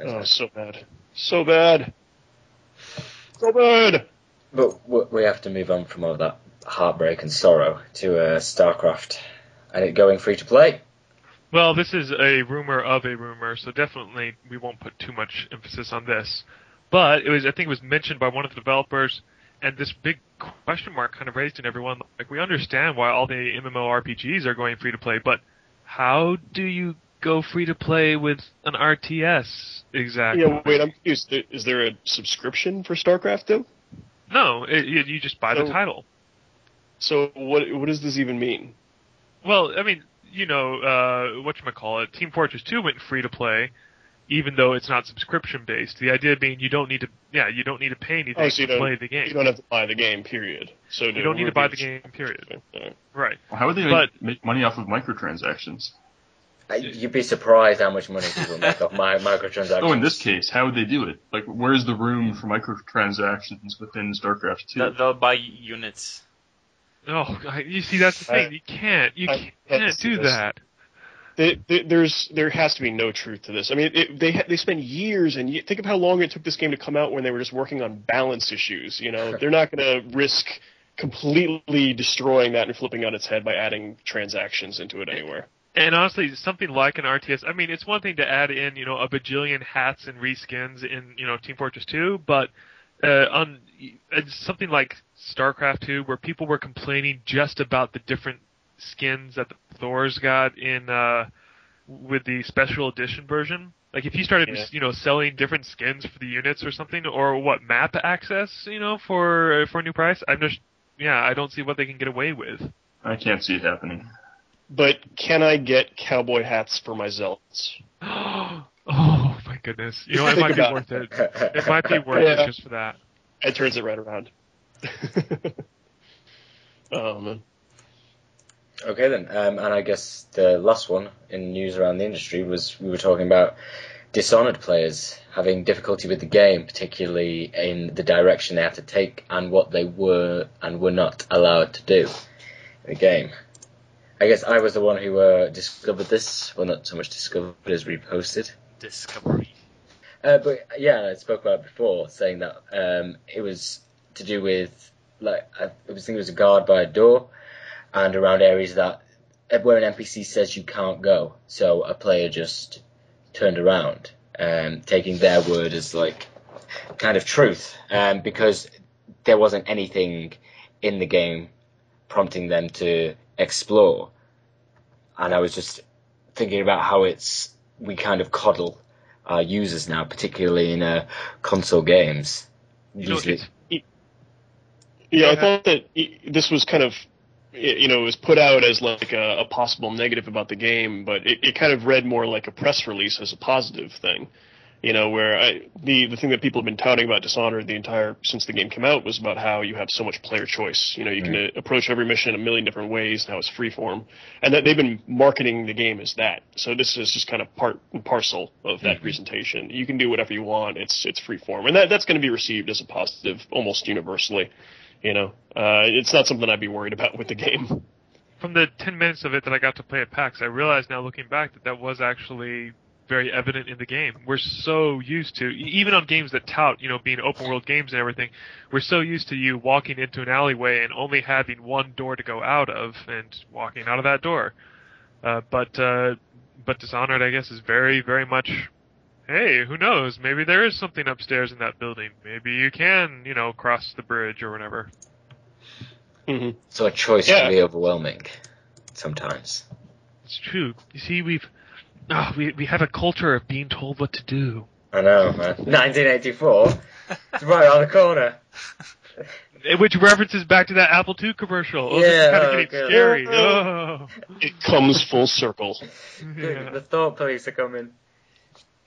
oh so bad, so bad, so bad. but we have to move on from all that heartbreak and sorrow to uh, StarCraft and it going free to play. Well, this is a rumor of a rumor, so definitely we won't put too much emphasis on this. But it was, I think, it was mentioned by one of the developers, and this big question mark kind of raised in everyone. Like, we understand why all the MMORPGs are going free to play, but how do you go free to play with an RTS exactly? Yeah, wait, I'm confused. Is there a subscription for StarCraft though? No, it, you just buy the title. So what what does this even mean? Well, I mean, you know, uh, what call it? Team Fortress 2 went free to play, even though it's not subscription based. The idea being you don't need to, yeah, you don't need to pay anything Oh, so you to don't- play the game. You don't have to buy the game, period. So You don't need to buy the game, period. Alright. Right. Well, how would they But- make, make money off of microtransactions? Uh, You'd be surprised how much money people make off my [LAUGHS] microtransactions. Oh, in this case, how would they do it? Like, where's the room for microtransactions within StarCraft 2? They'll, they'll buy units. Oh, you see, that's the I- thing. You can't. You I can't, can't do this. that. There's there has to be no truth to this. I mean, it, they they spend years and think of how long it took this game to come out when they were just working on balance issues. You know, they're not going to risk completely destroying that and flipping on its head by adding transactions into it anywhere. And honestly, something like an RTS. I mean, it's one thing to add in, you know, a bajillion hats and reskins in, you know, Team Fortress 2, but uh, on something like StarCraft 2, where people were complaining just about the different skins that the Thor's got in uh, with the special edition version. Like if you started, Yeah. you know, selling different skins for the units or something, or what map access, you know, for for a new price, I'm just, yeah, I don't see what they can get away with. I can't see it happening. But can I get cowboy hats for my zealots? [GASPS] oh my goodness! You know, it might be [LAUGHS] about worth it. It might be worth Yeah. it just for that. It turns it right around. [LAUGHS] oh man. Okay then, um, and I guess the last one in news around the industry was we were talking about Dishonored players having difficulty with the game, particularly in the direction they had to take and what they were and were not allowed to do in the game. I guess I was the one who uh, discovered this. Well, not so much discovered as reposted. Discovery. Uh, but yeah, I spoke about it before, saying that um, it was to do with like I was thinking it was a guard by a door, and around areas that where an NPC says you can't go. So a player just turned around, um, taking their word as like kind of truth, um, because there wasn't anything in the game prompting them to explore. And I was just thinking about how it's we kind of coddle our users now, particularly in uh, console games. You know, Usually- it's Yeah, I thought that y- this was kind of, y- you know, it was put out as like a, a possible negative about the game, but it, it kind of read more like a press release as a positive thing. You know, where I, the the thing that people have been touting about Dishonored the entire since the game came out was about how you have so much player choice. You know, you can uh, approach every mission in a million different ways. Now it's freeform, and that they've been marketing the game as that. So this is just kind of part and parcel of that presentation. You can do whatever you want. It's it's freeform, and that that's going to be received as a positive almost universally. You know, uh, it's not something I'd be worried about with the game. from the 10 minutes of it that I got to play at PAX, I realized now looking back that that was actually very evident in the game. We're so used to, even on games that tout, you know, being open world games and everything, we're so used to you walking into an alleyway and only having one door to go out of and walking out of that door. Uh, but, uh, but Dishonored, I guess, is very, very much, hey, who knows? Maybe there is something upstairs in that building. Maybe you can, you know, cross the bridge or whatever. hmm so a choice Yeah. can be overwhelming sometimes. It's true. You see, we've oh, we we have a culture of being told what to do, I know, man. 1984. it's right around the corner. [LAUGHS] Which references back to that Apple II commercial. Oh, Yeah, this is oh, getting scary. Oh. [LAUGHS] It comes full circle. [LAUGHS] Yeah. The thought police are coming.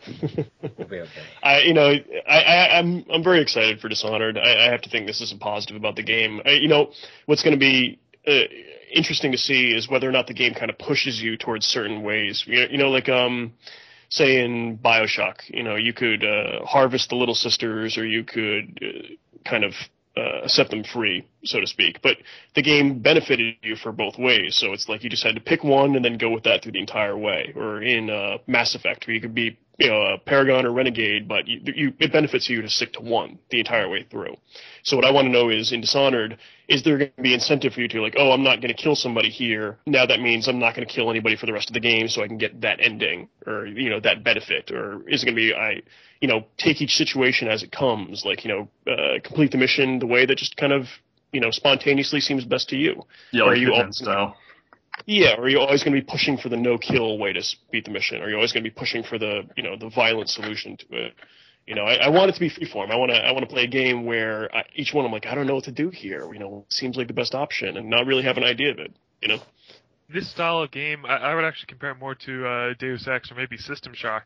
Okay. [LAUGHS] I, you know, I, I, I'm, I'm very excited for Dishonored. I, I have to think this is a positive about the game. I, you know, what's going to be uh, interesting to see is whether or not the game kind of pushes you towards certain ways. You know, you know like um, say in Bioshock, you know, you could uh, harvest the little sisters, or you could uh, kind of uh, set them free, so to speak. But the game benefited you for both ways. So it's like you just had to pick one and then go with that through the entire way. Or in uh, Mass Effect, where you could be you know a Paragon or Renegade, but you, you it benefits you to stick to one the entire way through. So what I want to know is in Dishonored, is there going to be incentive for you to like, oh, I'm not going to kill somebody here. Now that means I'm not going to kill anybody for the rest of the game, so I can get that ending or you know that benefit, or is it going to be I you know take each situation as it comes, like you know uh, complete the mission the way that just kind of you know spontaneously seems best to you. Yeah, Or like you all- style. Yeah, or are you always going to be pushing for the no kill way to beat the mission? Or are you always going to be pushing for the you know the violent solution to it? You know, I, I want it to be freeform. I want to I want to play a game where I, each one I'm like I don't know what to do here. You know, seems like the best option, and not really have an idea of it. You know, This style of game, I, I would actually compare more to uh, Deus Ex or maybe System Shock.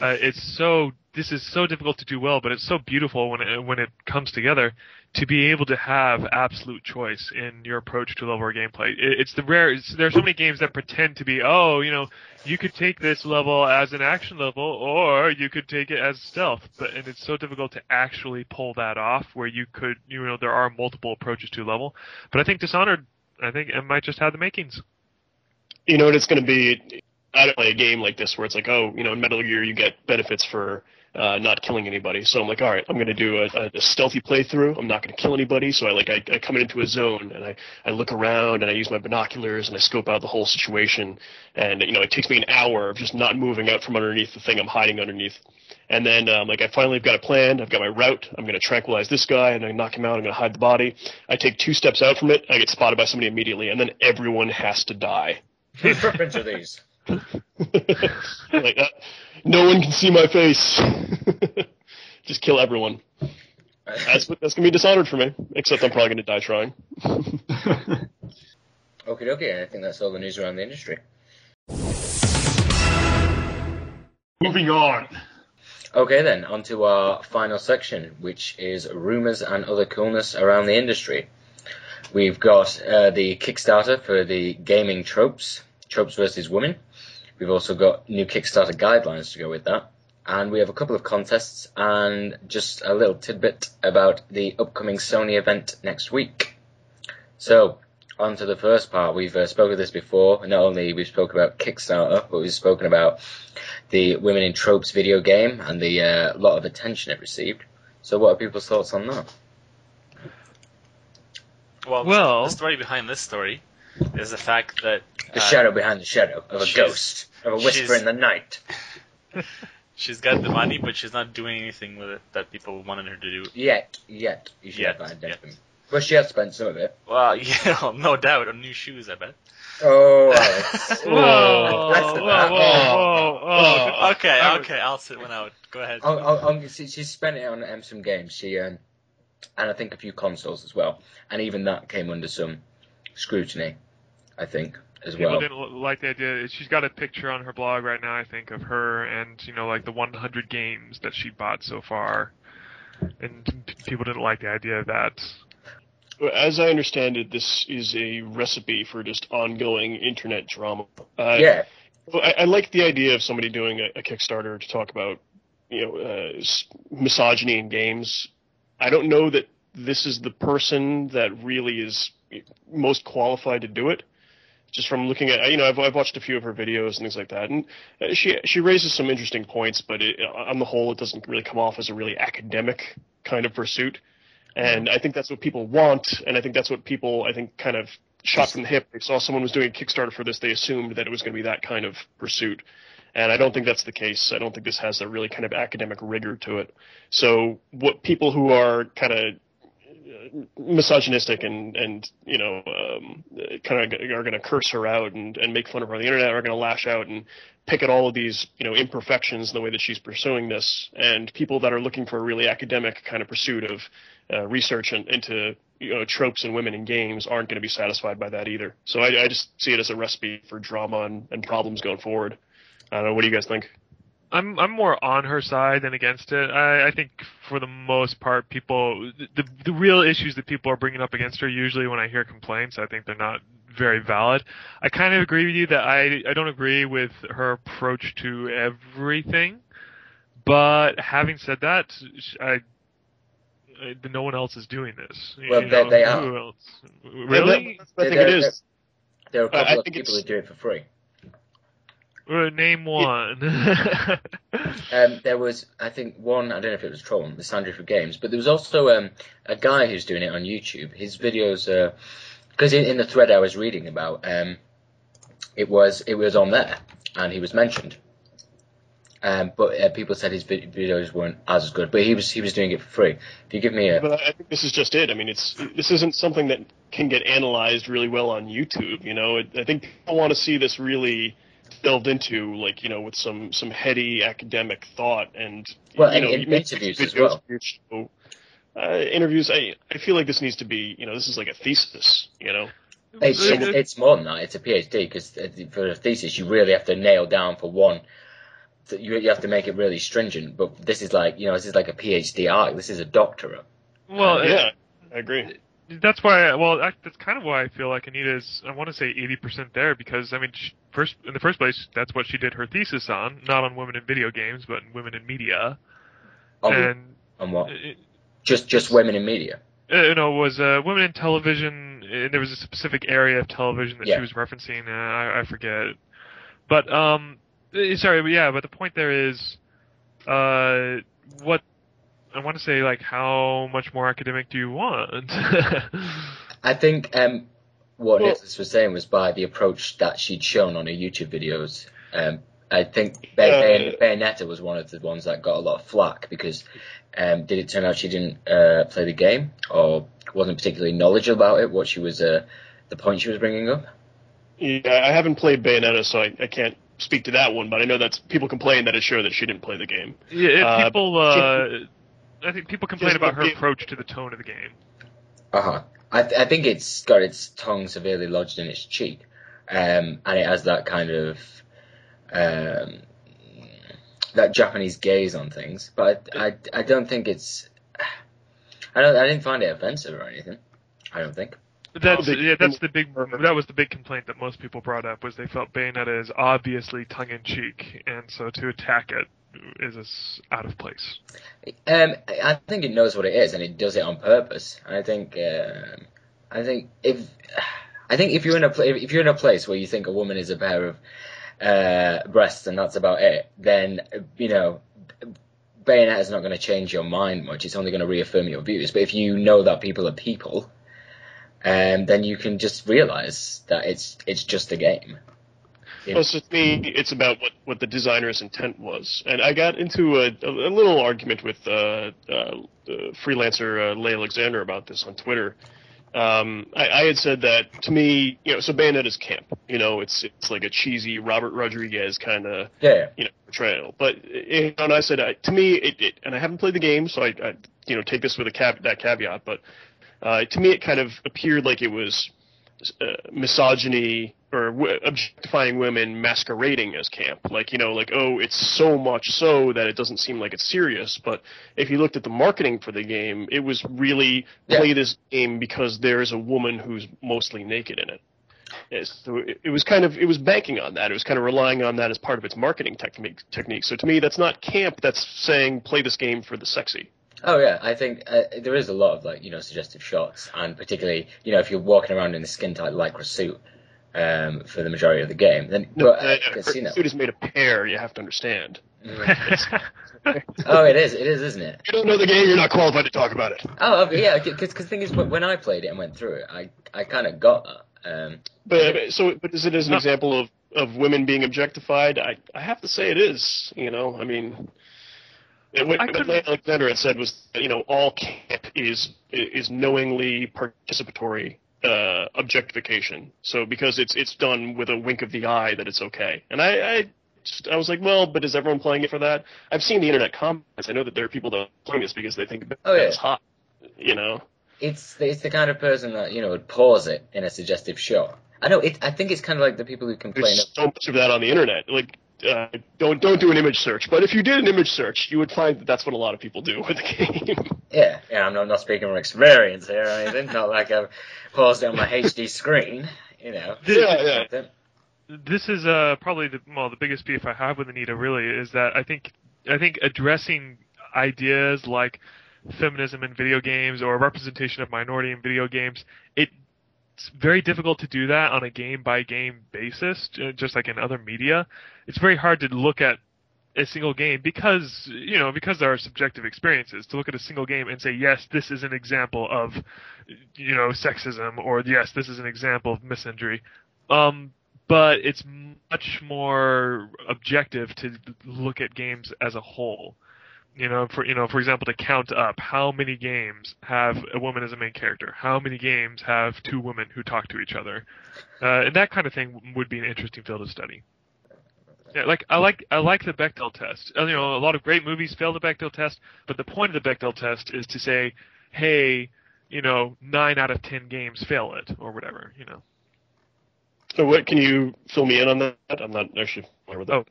Uh, it's so this is so difficult to do well, but it's so beautiful when it, when it comes together to be able to have absolute choice in your approach to level or gameplay. It, it's the rare. It's, there are so many games that pretend to be, oh, you know, you could take this level as an action level, or you could take it as stealth. But and it's so difficult to actually pull that off, where you could, you know, there are multiple approaches to level. But I think Dishonored, I think it might just have the makings. you know what it's going to be. I don't play a game like this where it's like, oh, you know, in Metal Gear you get benefits for uh, not killing anybody. So I'm like, all right, I'm to do a, a stealthy playthrough. I'm not to kill anybody. So I like I, I come into a zone and I, I look around and I use my binoculars and I scope out the whole situation. And you know, it takes me an hour of just not moving out from underneath the thing I'm hiding underneath. And then, um, like, I finally have got a plan. I've got my route. I'm going to tranquilize this guy and I knock him out. I'm going to hide the body. I take two steps out from it. I get spotted by somebody immediately, and then everyone has to die. Preference are these? [LAUGHS] like that. No one can see my face. [LAUGHS] Just kill everyone. That's that's gonna be dishonored for me. Except I'm probably gonna die trying. [LAUGHS] Okay, okay. I think that's all the news around the industry. Moving on. Okay, then, on to our final section, which is rumours and other coolness around the industry. We've got uh, the Kickstarter for the gaming tropes, tropes versus women. We've also got new Kickstarter guidelines to go with that. And we have a couple of contests and just a little tidbit about the upcoming Sony event next week. So, on to the first part. We've uh, spoken of this before. Not only we've spoken about Kickstarter, but we've spoken about the Women in Tropes video game and the uh, lot of attention it received. So, what are people's thoughts on that? Well, Well- the story behind this story is the fact that The uh, shadow behind the shadow of a ghost, of a whisper in the night. [LAUGHS] she's got the money, but she's not doing anything with it that people wanted her to do. Yet, yet, you should Yet, have that yet. identity. Well, she has spent some of it. Well, [LAUGHS] yeah, no doubt on new shoes. I bet. Oh, Alex. [LAUGHS] Whoa, whoa, That's whoa, the- whoa, whoa, whoa. Okay, I- okay, I'll sit one out. Go ahead. Oh, oh, oh, she, she spent it on um, some games. She um, and I think a few consoles as well. And even that came under some scrutiny, I think, as well. People well. didn't like the idea. She's got a picture on her blog right now, I think, of her and you know like the 100 games that she bought so far, and people didn't like the idea of that. As I understand it, this is a recipe for just ongoing internet drama. Uh, yeah, I, I like the idea of somebody doing a, a Kickstarter to talk about, you know, uh, misogyny in games. I don't know that this is the person that really is most qualified to do it. Just from looking at, you know, I've, I've watched a few of her videos and things like that, and uh, she she raises some interesting points, but it, on the whole, it doesn't really come off as a really academic kind of pursuit. And I think that's what people want, and I think that's what people, I think, kind of shot from the hip. They saw someone was doing a Kickstarter for this, they assumed that it was going to be that kind of pursuit. And I don't think that's the case. I don't think this has a really kind of academic rigor to it. So what people who are kind of uh, misogynistic and and you know um, kind of are going to curse her out and and make fun of her on the internet are going to lash out and pick at all of these you know imperfections in the way that she's pursuing this and people that are looking for a really academic kind of pursuit of uh, research and, into you know tropes and women in games aren't going to be satisfied by that either. So I, I just see it as a recipe for drama and, and problems going forward. I don't know. What do you guys think? I'm I'm more on her side than against it. I, I think for the most part, people the the real issues that people are bringing up against her usually when I hear complaints, I think they're not very valid. I kind of agree with you that I I don't agree with her approach to everything, but having said that, I. I no one else is doing this. Well, they- know, they are. Who else? Really? I think it is. there are a I- I couple of people who it's- do it for free. Uh, name one. [LAUGHS] Um, there was, I think, one. I don't know if it was Troll, the Sandra for Games, but there was also um, a guy who's doing it on YouTube. His videos, because in, in the thread I was reading about, um, it was it was on there, and he was mentioned. Um, but uh, people said his videos weren't as good, but he was he was doing it for free. If you give me a But I think this is just it. I mean, it's this isn't something that can get analyzed really well on YouTube. You know, I think people want to see this really delved into, like you know, with some some heady academic thought and Well, you and know, in you interviews as well. your show. Uh, interviews, I I feel like this needs to be, you know, this is like a thesis. You know, It's, Uh, it's, it's more than that. It's a PhD because for a thesis you really have to nail down for one. You you have to make it really stringent. But this is like you know this is like a PhD arc. This is a doctorate. well, yeah, I agree. That's why. Well, I, that's kind of why I feel like Anita's. I want to say eighty percent there because I mean, she, first in the first place, that's what she did her thesis on, not on women in video games, but in women in media. On, and on what? it, Just just women in media. uh, you know, was uh, women in television. And there was a specific area of television that Yeah. she was referencing. Uh, I, I forget, but um, eh, sorry, but yeah, but the point there is, uh, what I want to say, like, how much more academic do you want? [LAUGHS] I think um, what Well- Nicholas was saying was by the approach that she'd shown on her YouTube videos. Um, I think Bay- Uh, Bay- Bayonetta was one of the ones that got a lot of flack because um, did it turn out she didn't uh, play the game or wasn't particularly knowledgeable about it? What she was, uh, the point she was bringing up. Yeah, I haven't played Bayonetta, so I, I can't speak to that one. But I know that people complain that it showed that she didn't play the game. yeah, Uh, people. Uh, I think people complain about her approach to the tone of the game. Uh huh. I, th- I think it's got its tongue severely lodged in its cheek, um, and it has that kind of um, that Japanese gaze on things. But I, I, I don't think it's. I don't. I didn't find it offensive or anything. I don't think. That's they- yeah. That's the big. That was the big complaint that most people brought up was they felt Bayonetta is obviously tongue in cheek, and so to attack it is this out of place. Um, I think it knows what it is, and it does it on purpose. I think, um, I think if, I think if you're in a pla- if you're in a place where you think a woman is a pair of uh, breasts and that's about it, then you know, Bayonetta is not going to change your mind much. It's only going to reaffirm your views. But if you know that people are people, um, then you can just realize that it's it's just a game. Yeah. Well, so to me, it's about what, what the designer's intent was. And I got into a, a, little argument with uh, uh, uh, freelancer uh, Leigh Alexander about this on Twitter. Um, I, I had said that to me, you know, so Bayonetta's camp. You know, it's it's like a cheesy Robert Rodriguez kind of Yeah, you know portrayal. But you know, and I said uh, to me, it, it and I haven't played the game, so I, I you know take this with a cap, that caveat. But uh, to me, it kind of appeared like it was uh, misogyny or w- objectifying women masquerading as camp. Like, you know, like, oh, it's so much so that it doesn't seem like it's serious. But if you looked at the marketing for the game, it was really Yeah. play this game because there's a woman who's mostly naked in it. Yes, so it, it was kind of it was banking on that. It was kind of relying on that as part of its marketing technique. Technique. So to me, that's not camp. That's saying play this game for the sexy. Oh yeah, I think uh, there is a lot of like you know suggestive shots, and particularly you know if you're walking around in a skin tight lycra suit um, for the majority of the game, then No, but, uh, uh, her casino. suit is made of pear. You have to understand. [LAUGHS] oh, it is, it is, isn't it? If you don't know the game, you're not qualified to talk about it. Oh okay, yeah, because the thing is when when I played it and went through it, I I kind of got that. Um, But but- so, but is it as an example of of women being objectified? I I have to say it is. You know, I mean, it- what, what Alexander had said was, you know, all camp is is knowingly participatory uh, objectification. So because it's it's done with a wink of the eye that it's okay, and I. I just, I was like, well, but is everyone playing it for that? I've seen the internet comments. I know that there are people that are playing this because they think Oh, yeah. it's hot. You know, it's it's the kind of person that you know would pause it in a suggestive shot. I know it. I think it's kind of like the people who complain. There's so much of that on the internet. Like, uh, don't don't do an image search. But if you did an image search, you would find that that's what a lot of people do with the game. [LAUGHS] yeah, yeah. I'm not, I'm not speaking from experience here or anything. not like I've paused on my HD screen. You know. yeah, yeah. this is uh, probably the well the biggest beef I have with Anita really is that I think I think addressing ideas like feminism in video games or representation of minority in video games it it's very difficult to do that on a game by game basis just like in other media. It's very hard to look at a single game because you know because there are subjective experiences. To look at a single game and say yes this is an example of you know sexism or yes this is an example of misogyny um but it's much more objective to look at games as a whole. You know, for you know, for example, to count up how many games have a woman as a main character, how many games have two women who talk to each other, uh, and that kind of thing would be an interesting field of study. Yeah, like I like I like the Bechdel test. Uh, You know, a lot of great movies fail the Bechdel test, but the point of the Bechdel test is to say, hey, you know, nine out of ten games fail it, or whatever. You know. So what can you fill me in on that? I'm not actually familiar with that. Oh.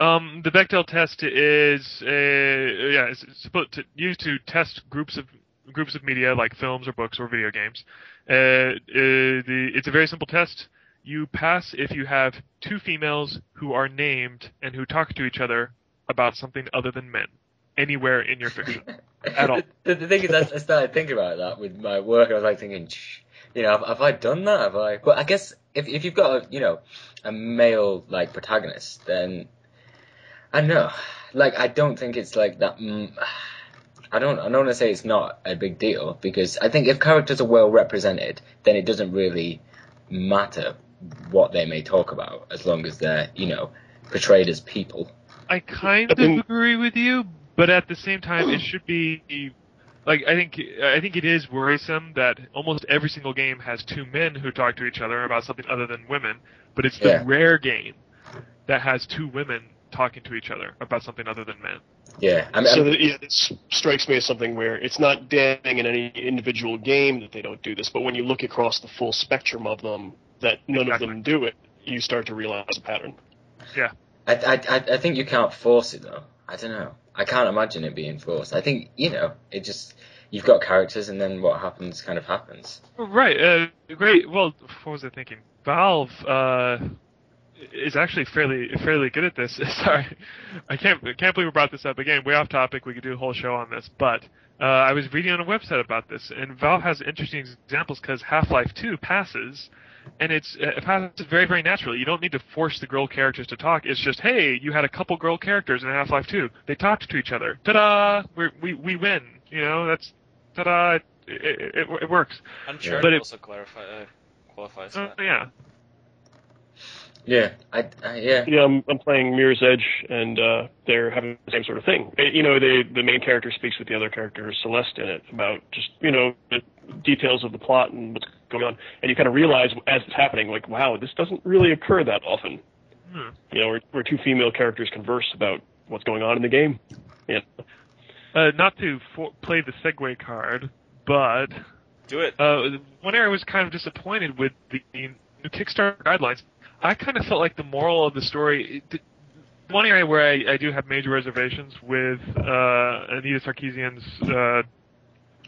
Um, the Bechdel test is uh, yeah, it's supposed to used to test groups of groups of media like films or books or video games. Uh, uh, the, it's a very simple test. You pass if you have two females who are named and who talk to each other about something other than men anywhere in your fiction. [LAUGHS] At all. The, the thing is, I, I started thinking about that with my work. I was like thinking, "Shh, you know, have, have I done that? Have I? But I guess if if you've got a you know a male like protagonist, then I know. Like, I don't think it's like that. Mm, I don't. I don't want to say it's not a big deal because I think if characters are well represented, then it doesn't really matter what they may talk about as long as they're, you know, portrayed as people. I kind of agree with you, but at the same time, it should be like I think I think it is worrisome that almost every single game has two men who talk to each other about something other than women, but it's the Yeah. rare game that has two women talking to each other about something other than men. Yeah. I mean, so I'm- that, yeah, this strikes me as something where it's not damning in any individual game that they don't do this, but when you look across the full spectrum of them, that none of them do it, you start to realize a pattern. Yeah. I, I, I I think you can't force it though. I don't know. I can't imagine it being forced. I think you know it just you've got characters and then what happens kind of happens. Right. Uh, great. Well, what was I thinking? Valve uh, is actually fairly fairly good at this. [LAUGHS] Sorry, I can't I can't believe we brought this up again. Way off topic. We could do a whole show on this, but uh, I was reading on a website about this, and Valve has interesting examples because Half-Life 2 passes. And it's it passes very very naturally. You don't need to force the girl characters to talk. It's just hey, you had a couple girl characters in Half-Life 2. They talked to each other. Ta-da! We're, we we win. You know that's ta-da! It, it, it, it works. Uncharted But it- also clarify, uh, qualifies Uh, that. yeah. Yeah. I, I yeah. Yeah, I'm, I'm playing Mirror's Edge, and uh, they're having the same sort of thing. Uh, You know, they, the main character speaks with the other character, Celeste, in it, about just, you know, the details of the plot and what's going on. And you kind of realize as it's happening, like, wow, this doesn't really occur that often. Hmm. You know, where, where two female characters converse about what's going on in the game. Yeah. Uh, not to for- play the segue card, but Do it. uh, one area I was kind of disappointed with the new Kickstarter guidelines. I kind of felt like the moral of the story. One area where I, I do have major reservations with uh, Anita Sarkeesian's uh,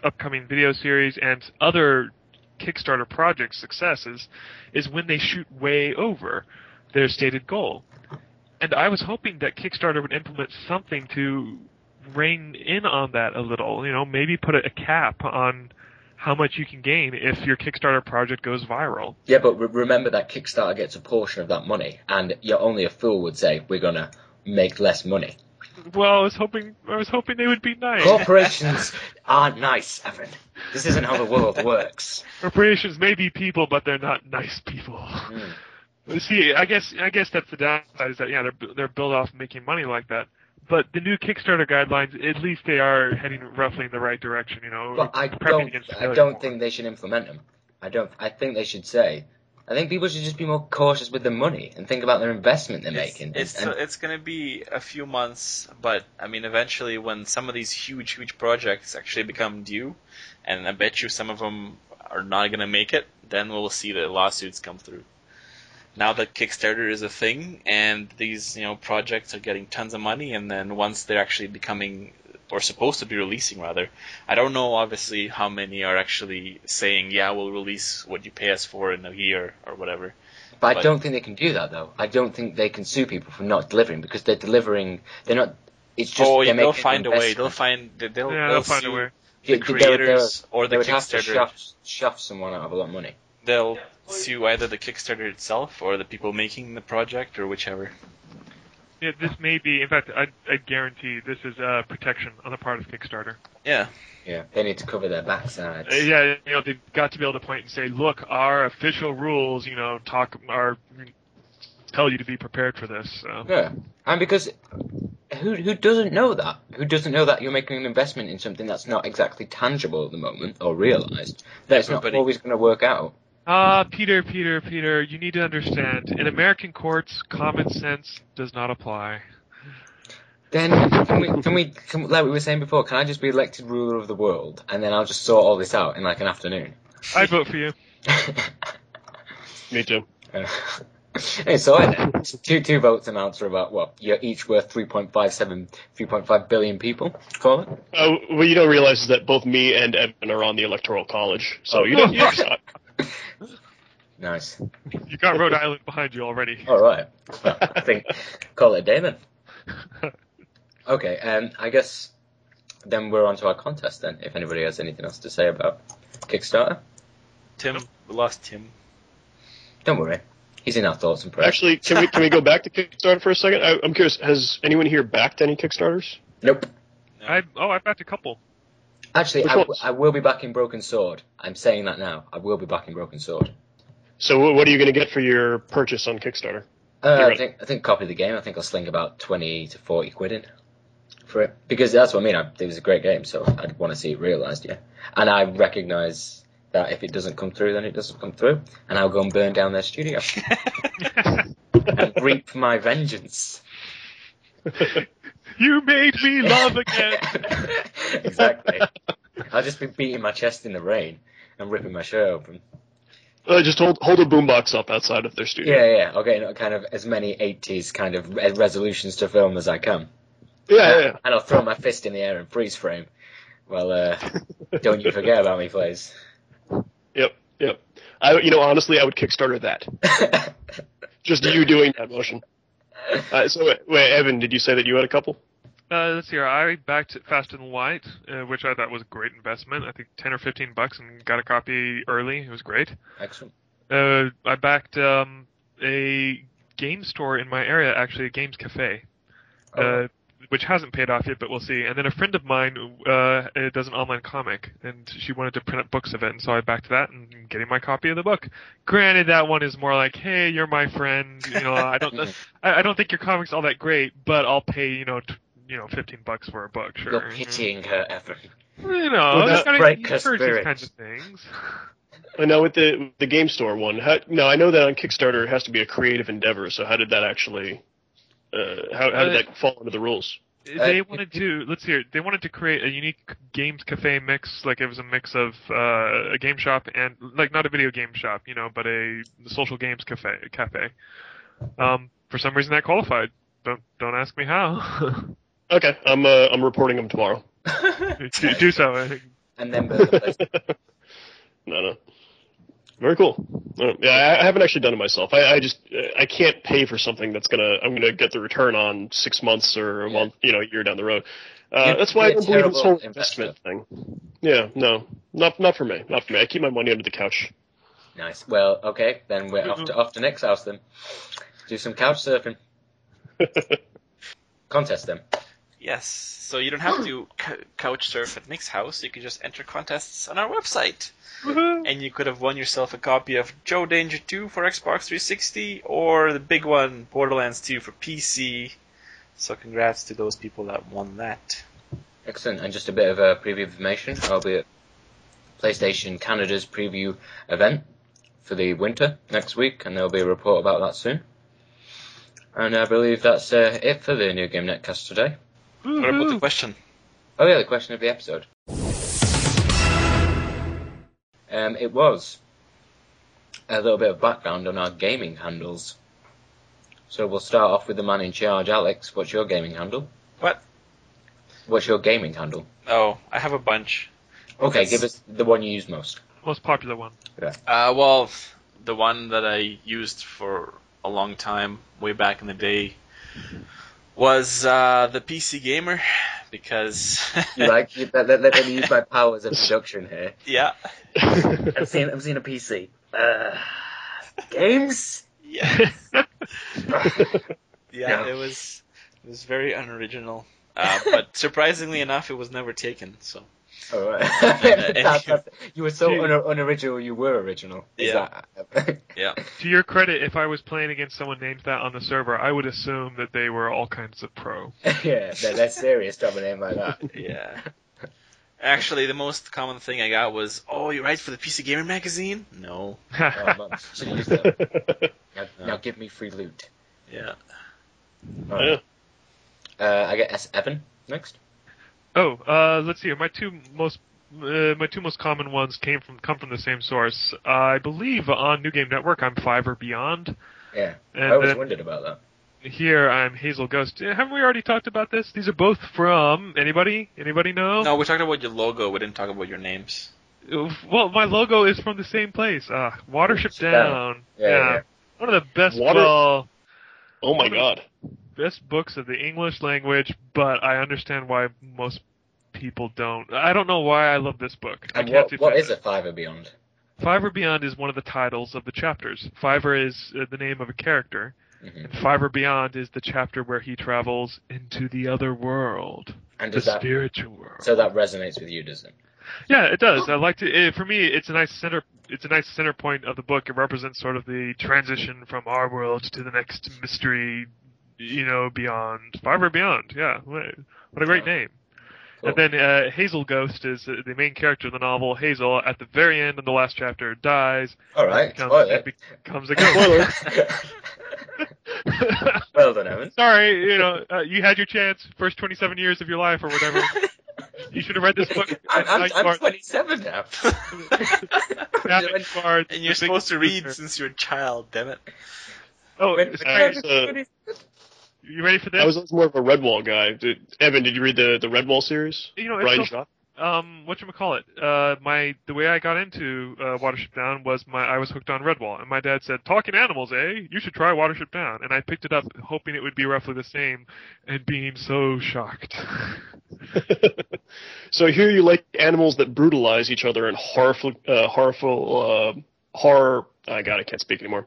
upcoming video series and other Kickstarter project successes is when they shoot way over their stated goal. And I was hoping that Kickstarter would implement something to rein in on that a little. You know, maybe put a, a cap on how much you can gain if your Kickstarter project goes viral. Yeah, but re- remember that Kickstarter gets a portion of that money, and you're only a fool would say we're gonna make less money. Well, I was hoping I was hoping they would be nice. Corporations [LAUGHS] aren't nice, Evan. This isn't how the world works. Corporations may be people, but they're not nice people. Mm. See, I guess I guess that's the downside is that yeah they're they're built off making money like that. But the new Kickstarter guidelines, at least they are heading roughly in the right direction. You know, But I don't. I don't think they should implement them. I don't. I think they should say. I think people should just be more cautious with their money and think about their investment they're It's, making. it's, and, it's going to be a few months, but I mean, eventually, when some of these huge, huge projects actually become due, and I bet you some of them are not going to make it, then we'll see the lawsuits come through. Now that Kickstarter is a thing, and these you know projects are getting tons of money, and then once they're actually becoming or supposed to be releasing rather, I don't know obviously how many are actually saying yeah we'll release what you pay us for in a year or whatever. but I don't think they can do that though. I don't think they can sue people for not delivering because they're delivering. They're not. It's just. oh, yeah, they're they'll find a way. They'll find they- they'll, Yeah, they'll they'll find a way. the They- they- they would- creators or the they would have to Kickstarter. shove, shove someone out of a lot of money. They'll sue either the Kickstarter itself or the people making the project or whichever. Yeah, this may be. In fact, I, I guarantee this is uh, protection on the part of Kickstarter. Yeah, Yeah, they need to cover their backsides. Uh, yeah, you know, they've got to be able to point and say, look, our official rules, you know, talk are tell you to be prepared for this. So. Yeah, and because who who doesn't know that? Who doesn't know that you're making an investment in something that's not exactly tangible at the moment or realized? That it's not always going to work out. Ah, Peter, Peter, Peter, you need to understand. In American courts, common sense does not apply. Then can we can we can, like we were saying before? Can I just be elected ruler of the world and then I'll just sort all this out in like an afternoon? I vote for you. Me too. [LAUGHS] hey, so I then two two votes amounts for about what? You're each worth 3.57, 3.5 billion people. Call it. Uh, what you don't realize is that both me and Evan are on the Electoral College, so you don't. You don't [LAUGHS] [LAUGHS] Nice. You got Rhode Island behind you already. All right. Well, I [LAUGHS] think call it Damon. Okay, um, I guess then we're on to our contest then. If anybody has anything else to say about Kickstarter, Tim we lost Tim. don't worry. He's in our thoughts and prayers. Actually, can we can we go back to Kickstarter for a second? I, I'm curious. Has anyone here backed any Kickstarters? nope. I oh, I backed a couple. Actually, Which I, will be back in Broken Sword. I'm saying that now. I will be back in Broken Sword. So what are you going to get for your purchase on Kickstarter? Uh, I think I think copy the game. I think I'll sling about twenty to forty quid in for it because that's what I mean. I, it was a great game, so I'd want to see it realised. Yeah, and I recognise that if it doesn't come through, then it doesn't come through, and I'll go and burn down their studio [LAUGHS] and reap my vengeance. [LAUGHS] You made me love again. [LAUGHS] [LAUGHS] exactly. I'll just be beating my chest in the rain and ripping my shirt open. Uh, just hold hold a boombox up outside of their studio. Yeah, yeah. I'll get kind of as many 80s kind of resolutions to film as I can. yeah, yeah. And I'll throw my fist in the air and freeze frame. Well, uh, don't you forget about me, please. Yep, yep. I, you know, honestly, I would Kickstarter that. [LAUGHS] Just you doing that motion. Uh, so, wait, wait, Evan, did you say that you had a couple? Uh, let's see here. I backed Faster Than Light, uh, which I thought was a great investment. I think ten or fifteen bucks, and got a copy early. It was great. Excellent. Uh, I backed um, a game store in my area, actually a games cafe, Oh. uh, which hasn't paid off yet, but we'll see. And then a friend of mine uh, uh, does an online comic, and she wanted to print up books of it, and so I backed that and getting my copy of the book. Granted, that one is more like, hey, you're my friend. You know, I don't, [LAUGHS] I, I don't think your comic's all that great, but I'll pay, you know, t- you know, fifteen bucks for a book. Sure. You're pitying her, Evan. You know, Well, you that- gotta break her encourage these spirit. kinds of things. I know with the with the game store one. How, no, I know that on Kickstarter it has to be a creative endeavor. So how did that actually? Uh, how how did Uh, that fall under the rules? they Uh, wanted to let's hear. They wanted to create a unique games cafe mix, like it was a mix of uh, a game shop and like not a video game shop, you know, but a social games cafe. Cafe. Um, for some reason that qualified. Don't don't ask me how. [LAUGHS] Okay, I'm uh, I'm reporting them tomorrow. [LAUGHS] do, do so. and then burn the place. [LAUGHS] no, no. Very cool. Uh, yeah, I, I haven't actually done it myself. I, I just I can't pay for something that's gonna I'm gonna get the return on six months or a Yeah. month, you know, a year down the road. Uh, that's why I don't believe in this whole terrible investment thing. Yeah, no, not not for me. Not for me. I keep my money under the couch. Nice. Well, okay, then we're off to off to Nick's house then. Do some couch surfing. [LAUGHS] Contest them. Yes, so you don't have to c- couch surf at Nick's house. You can just enter contests on our website. Woohoo. And you could have won yourself a copy of Joe Danger 2 for Xbox 360 or the big one, Borderlands 2 for PC. So congrats to those people that won that. Excellent. And just a bit of a preview information. I'll be at PlayStation Canada's preview event for the winter next week, and there'll be a report about that soon. And I believe that's uh, it for the New Game Netcast today. What about the question? Oh yeah, the question of the episode. Um, it was a little bit of background on our gaming handles. So we'll start off with the man in charge, Alex. What's your gaming handle? What? What's your gaming handle? Oh, I have a bunch. Okay, Yes. give us the one you use most. Most popular one. Yeah. Uh, well, the one that I used for a long time, way back in the day, was uh, the PC Gamer, because [LAUGHS] You like? Let, let, let me use my powers of seduction here. yeah, I've seen, I've seen a PC. Uh, games? yeah, [LAUGHS] yeah, Yeah. it was it was very unoriginal. Uh, but surprisingly enough, it was never taken. So All right. [LAUGHS] That's- that's- [LAUGHS] you were so un- unoriginal. You were original. Is Yeah. that? [LAUGHS] yeah, To your credit, if I was playing against someone named that on the server, I would assume that they were all kinds of pro. yeah, they're, they're serious to have a name like that. yeah. Actually, the most common thing I got was, "Oh, you write for the PC Gamer magazine?" No. Oh, man. Should have used that. Now, now give me free loot. Yeah. All right. Uh, I get S. Evan next. Oh, uh, let's see. My two most uh, my two most common ones came from come from the same source. I believe on New Game Network I'm Fiver Beyond. Yeah, And I was then wondered about that. here I'm Hazel Ghost. Uh, Haven't we already talked about this? These are both from anybody? Anybody know? No, we talked about your logo. We didn't talk about your names. Uh, Well, my logo is from the same place. Uh, Watership Down. Down. Yeah, yeah. One of the best Water- well, oh my god. Best books of the English language, but I understand why most people don't. I don't know why I love this book. I can't what, what is it. a five or beyond? Fiver Beyond is one of the titles of the chapters. Fiver is uh, the name of a character, Mhm. and Fiver Beyond is the chapter where he travels into the other world, And the that spiritual world. so that resonates with you, does it? Yeah, it does. I like to. It, for me, it's a nice center. It's a nice center point of the book. It represents sort of the transition from our world to the next mystery, you know, beyond Fiver Beyond. Yeah, what what a great Yeah. name. Cool. And then uh, Hazel Ghost is uh, the main character of the novel. Hazel, at the very end of the last chapter, dies. All right. Becomes, Spoiler. becomes a ghost. [LAUGHS] well done, Evan. Sorry, you know, uh, you had your chance. First 27 years of your life, or whatever. [LAUGHS] you should have read this book. [LAUGHS] I'm, I'm, I'm 27 now. now you are And you're supposed to read loser. since you're a child, damn it. Oh, When- sorry. uh, you ready for this? I was more of a Redwall guy. Did, Evan, did you read the the Redwall series? you know, Brian so um what call it uh my the way i got into uh watership down was my i was hooked on redwall and my dad said talking animals eh you should try watership down and i picked it up hoping it would be roughly the same and being so shocked [LAUGHS] so here you like animals that brutalize each other in horrible, uh, horrible, uh, horror. I God, I can't speak anymore.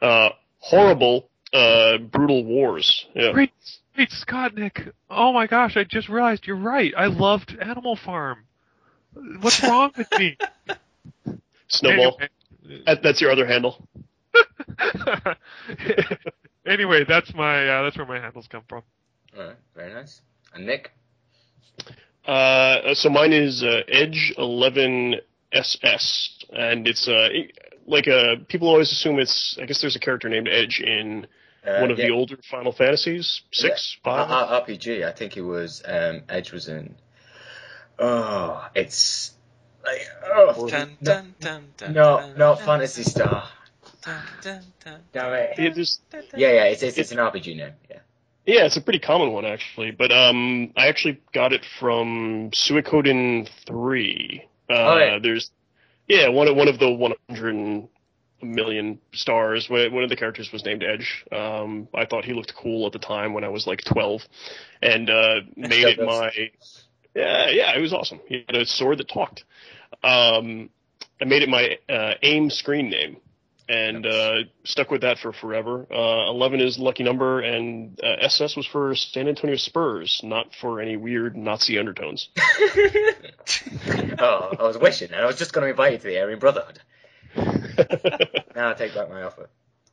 Uh, horrible, uh, brutal wars. Yeah. great great scott nick oh my gosh i just realized you're right i loved animal farm what's [LAUGHS] wrong with me Snowball. Anyway. That, that's your other handle. [LAUGHS] anyway that's my uh, that's where my handles come from All right, very nice. And Nick? Uh, so mine is uh, Edge 11 SS, and it's uh, like uh, people always assume it's. I guess there's a character named Edge in Uh, one of yeah, the older Final Fantasies, six, R- five. R- RPG. I think it was um, Edge was in. Oh, it's like oh Dun, no, dun, dun, dun, no, dun, not dun, Phantasy Star. dun, dun, dun, Damn it. It is, Yeah, yeah, it's it's, it's an RPG name. Yeah. yeah, it's a pretty common one actually, but um, I actually got it from Suikoden three. Uh, Oh, yeah. There's, yeah, one of one of the 100 million stars. One one of the characters was named Edge. Um, I thought he looked cool at the time when I was like 12, and uh, [LAUGHS] made it my. [LAUGHS] Yeah, yeah, it was awesome. He had a sword that talked. Um, I made it my uh, AIM screen name, and uh, stuck with that for forever. Uh, Eleven is lucky number, and uh, SS was for San Antonio Spurs, not for any weird Nazi undertones. [LAUGHS] oh, I was wishing, and I was just going to invite you to the Aryan Brotherhood. [LAUGHS] Now I take back my offer.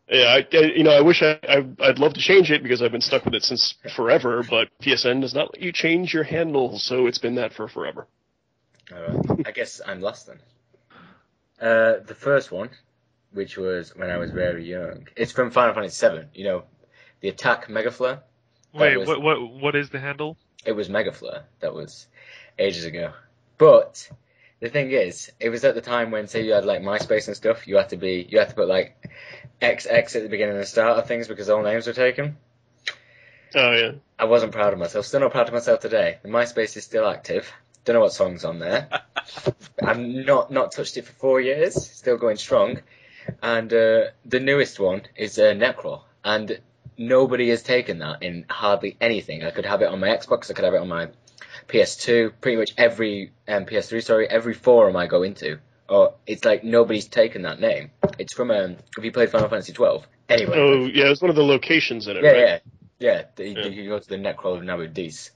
Yeah, I, I- you know, I wish I, I, I'd love to change it because I've been stuck with it since forever, but PSN does not let you change your handle, so it's been that for forever. Alright, I guess I'm lost then. Uh, the first one, which was when I was very young, it's from Final Fantasy VII. You know, the attack Mega Flare. That wait was- what what what is the handle It was Mega Flare. That was ages ago. But the thing is, it was at the time when, say, you had like MySpace and stuff. You had to be, you had to put like XX at the beginning and start of things because all names were taken. Oh yeah. I wasn't proud of myself. Still not proud of myself today. The MySpace is still active. Don't know what songs on there. [LAUGHS] I've not not touched it for four years. Still going strong. And uh, the newest one is uh, Necro, and nobody has taken that in hardly anything. I could have it on my Xbox. I could have it on my PS2. Pretty much every um, PS3. Sorry, every forum I go into. Oh, it's like nobody's taken that name. It's from um. Have you played Final Fantasy 12? Anyway. Oh yeah, it's one of the locations in it, Yeah, right? yeah, yeah. The, Yeah. You go to the Necro of Nabudis,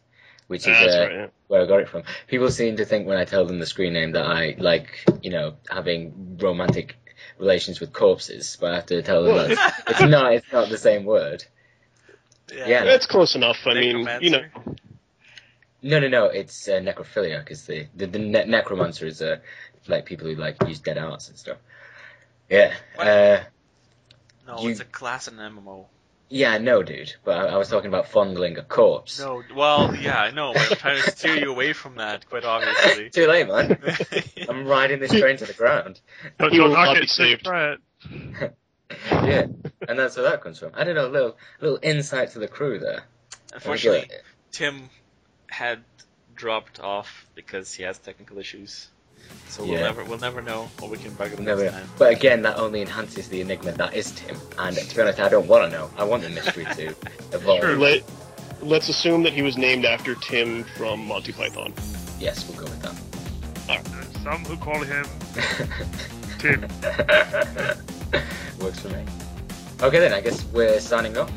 which Ah, is that's uh, right. Yeah. where I got it from. People seem to think when I tell them the screen name that I like, you know, having romantic relations with corpses, but I have to tell them that it's, [LAUGHS] it's not. It's not the same word. Yeah. That's close enough. I mean, you know, Necromancer. No, no, no. It's uh, necrophilia because the the, the ne- necromancer is uh, like people who like use dead arts and stuff. Yeah. Uh, No, You- it's a class in MMO. yeah, no, dude. But I, I was talking about fondling a corpse. No, well, yeah, I know, I'm trying to steer you away from that, quite obviously. [LAUGHS] Too late, man. [LAUGHS] I'm riding this train to the ground. [LAUGHS] don't, He don't will not it be till you saved. try yeah, and that's where that comes from. I don't know, a little little insight to the crew there. Unfortunately, Tim had dropped off because he has technical issues. So we'll Yeah. never we'll never know what we can bug him Never, next time. but again, that only enhances the enigma that is Tim. And to be honest, I don't want to know. I want the mystery to [LAUGHS] evolve. Sure. let let's assume that he was named after Tim from Monty Python. Yes, we'll go with that. There's some who call him [LAUGHS] 13. Works for me. Okay then, I guess we're signing off.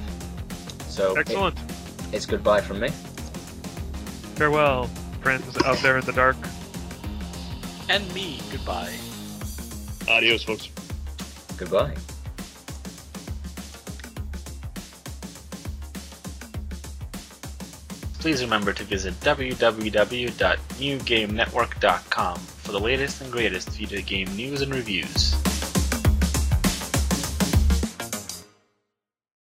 So it- Excellent. it's goodbye from me. Farewell, friends out there in the dark. And me, goodbye. Adios, folks. Goodbye. Please remember to visit www.newgamenetwork.com for the latest and greatest video game news and reviews.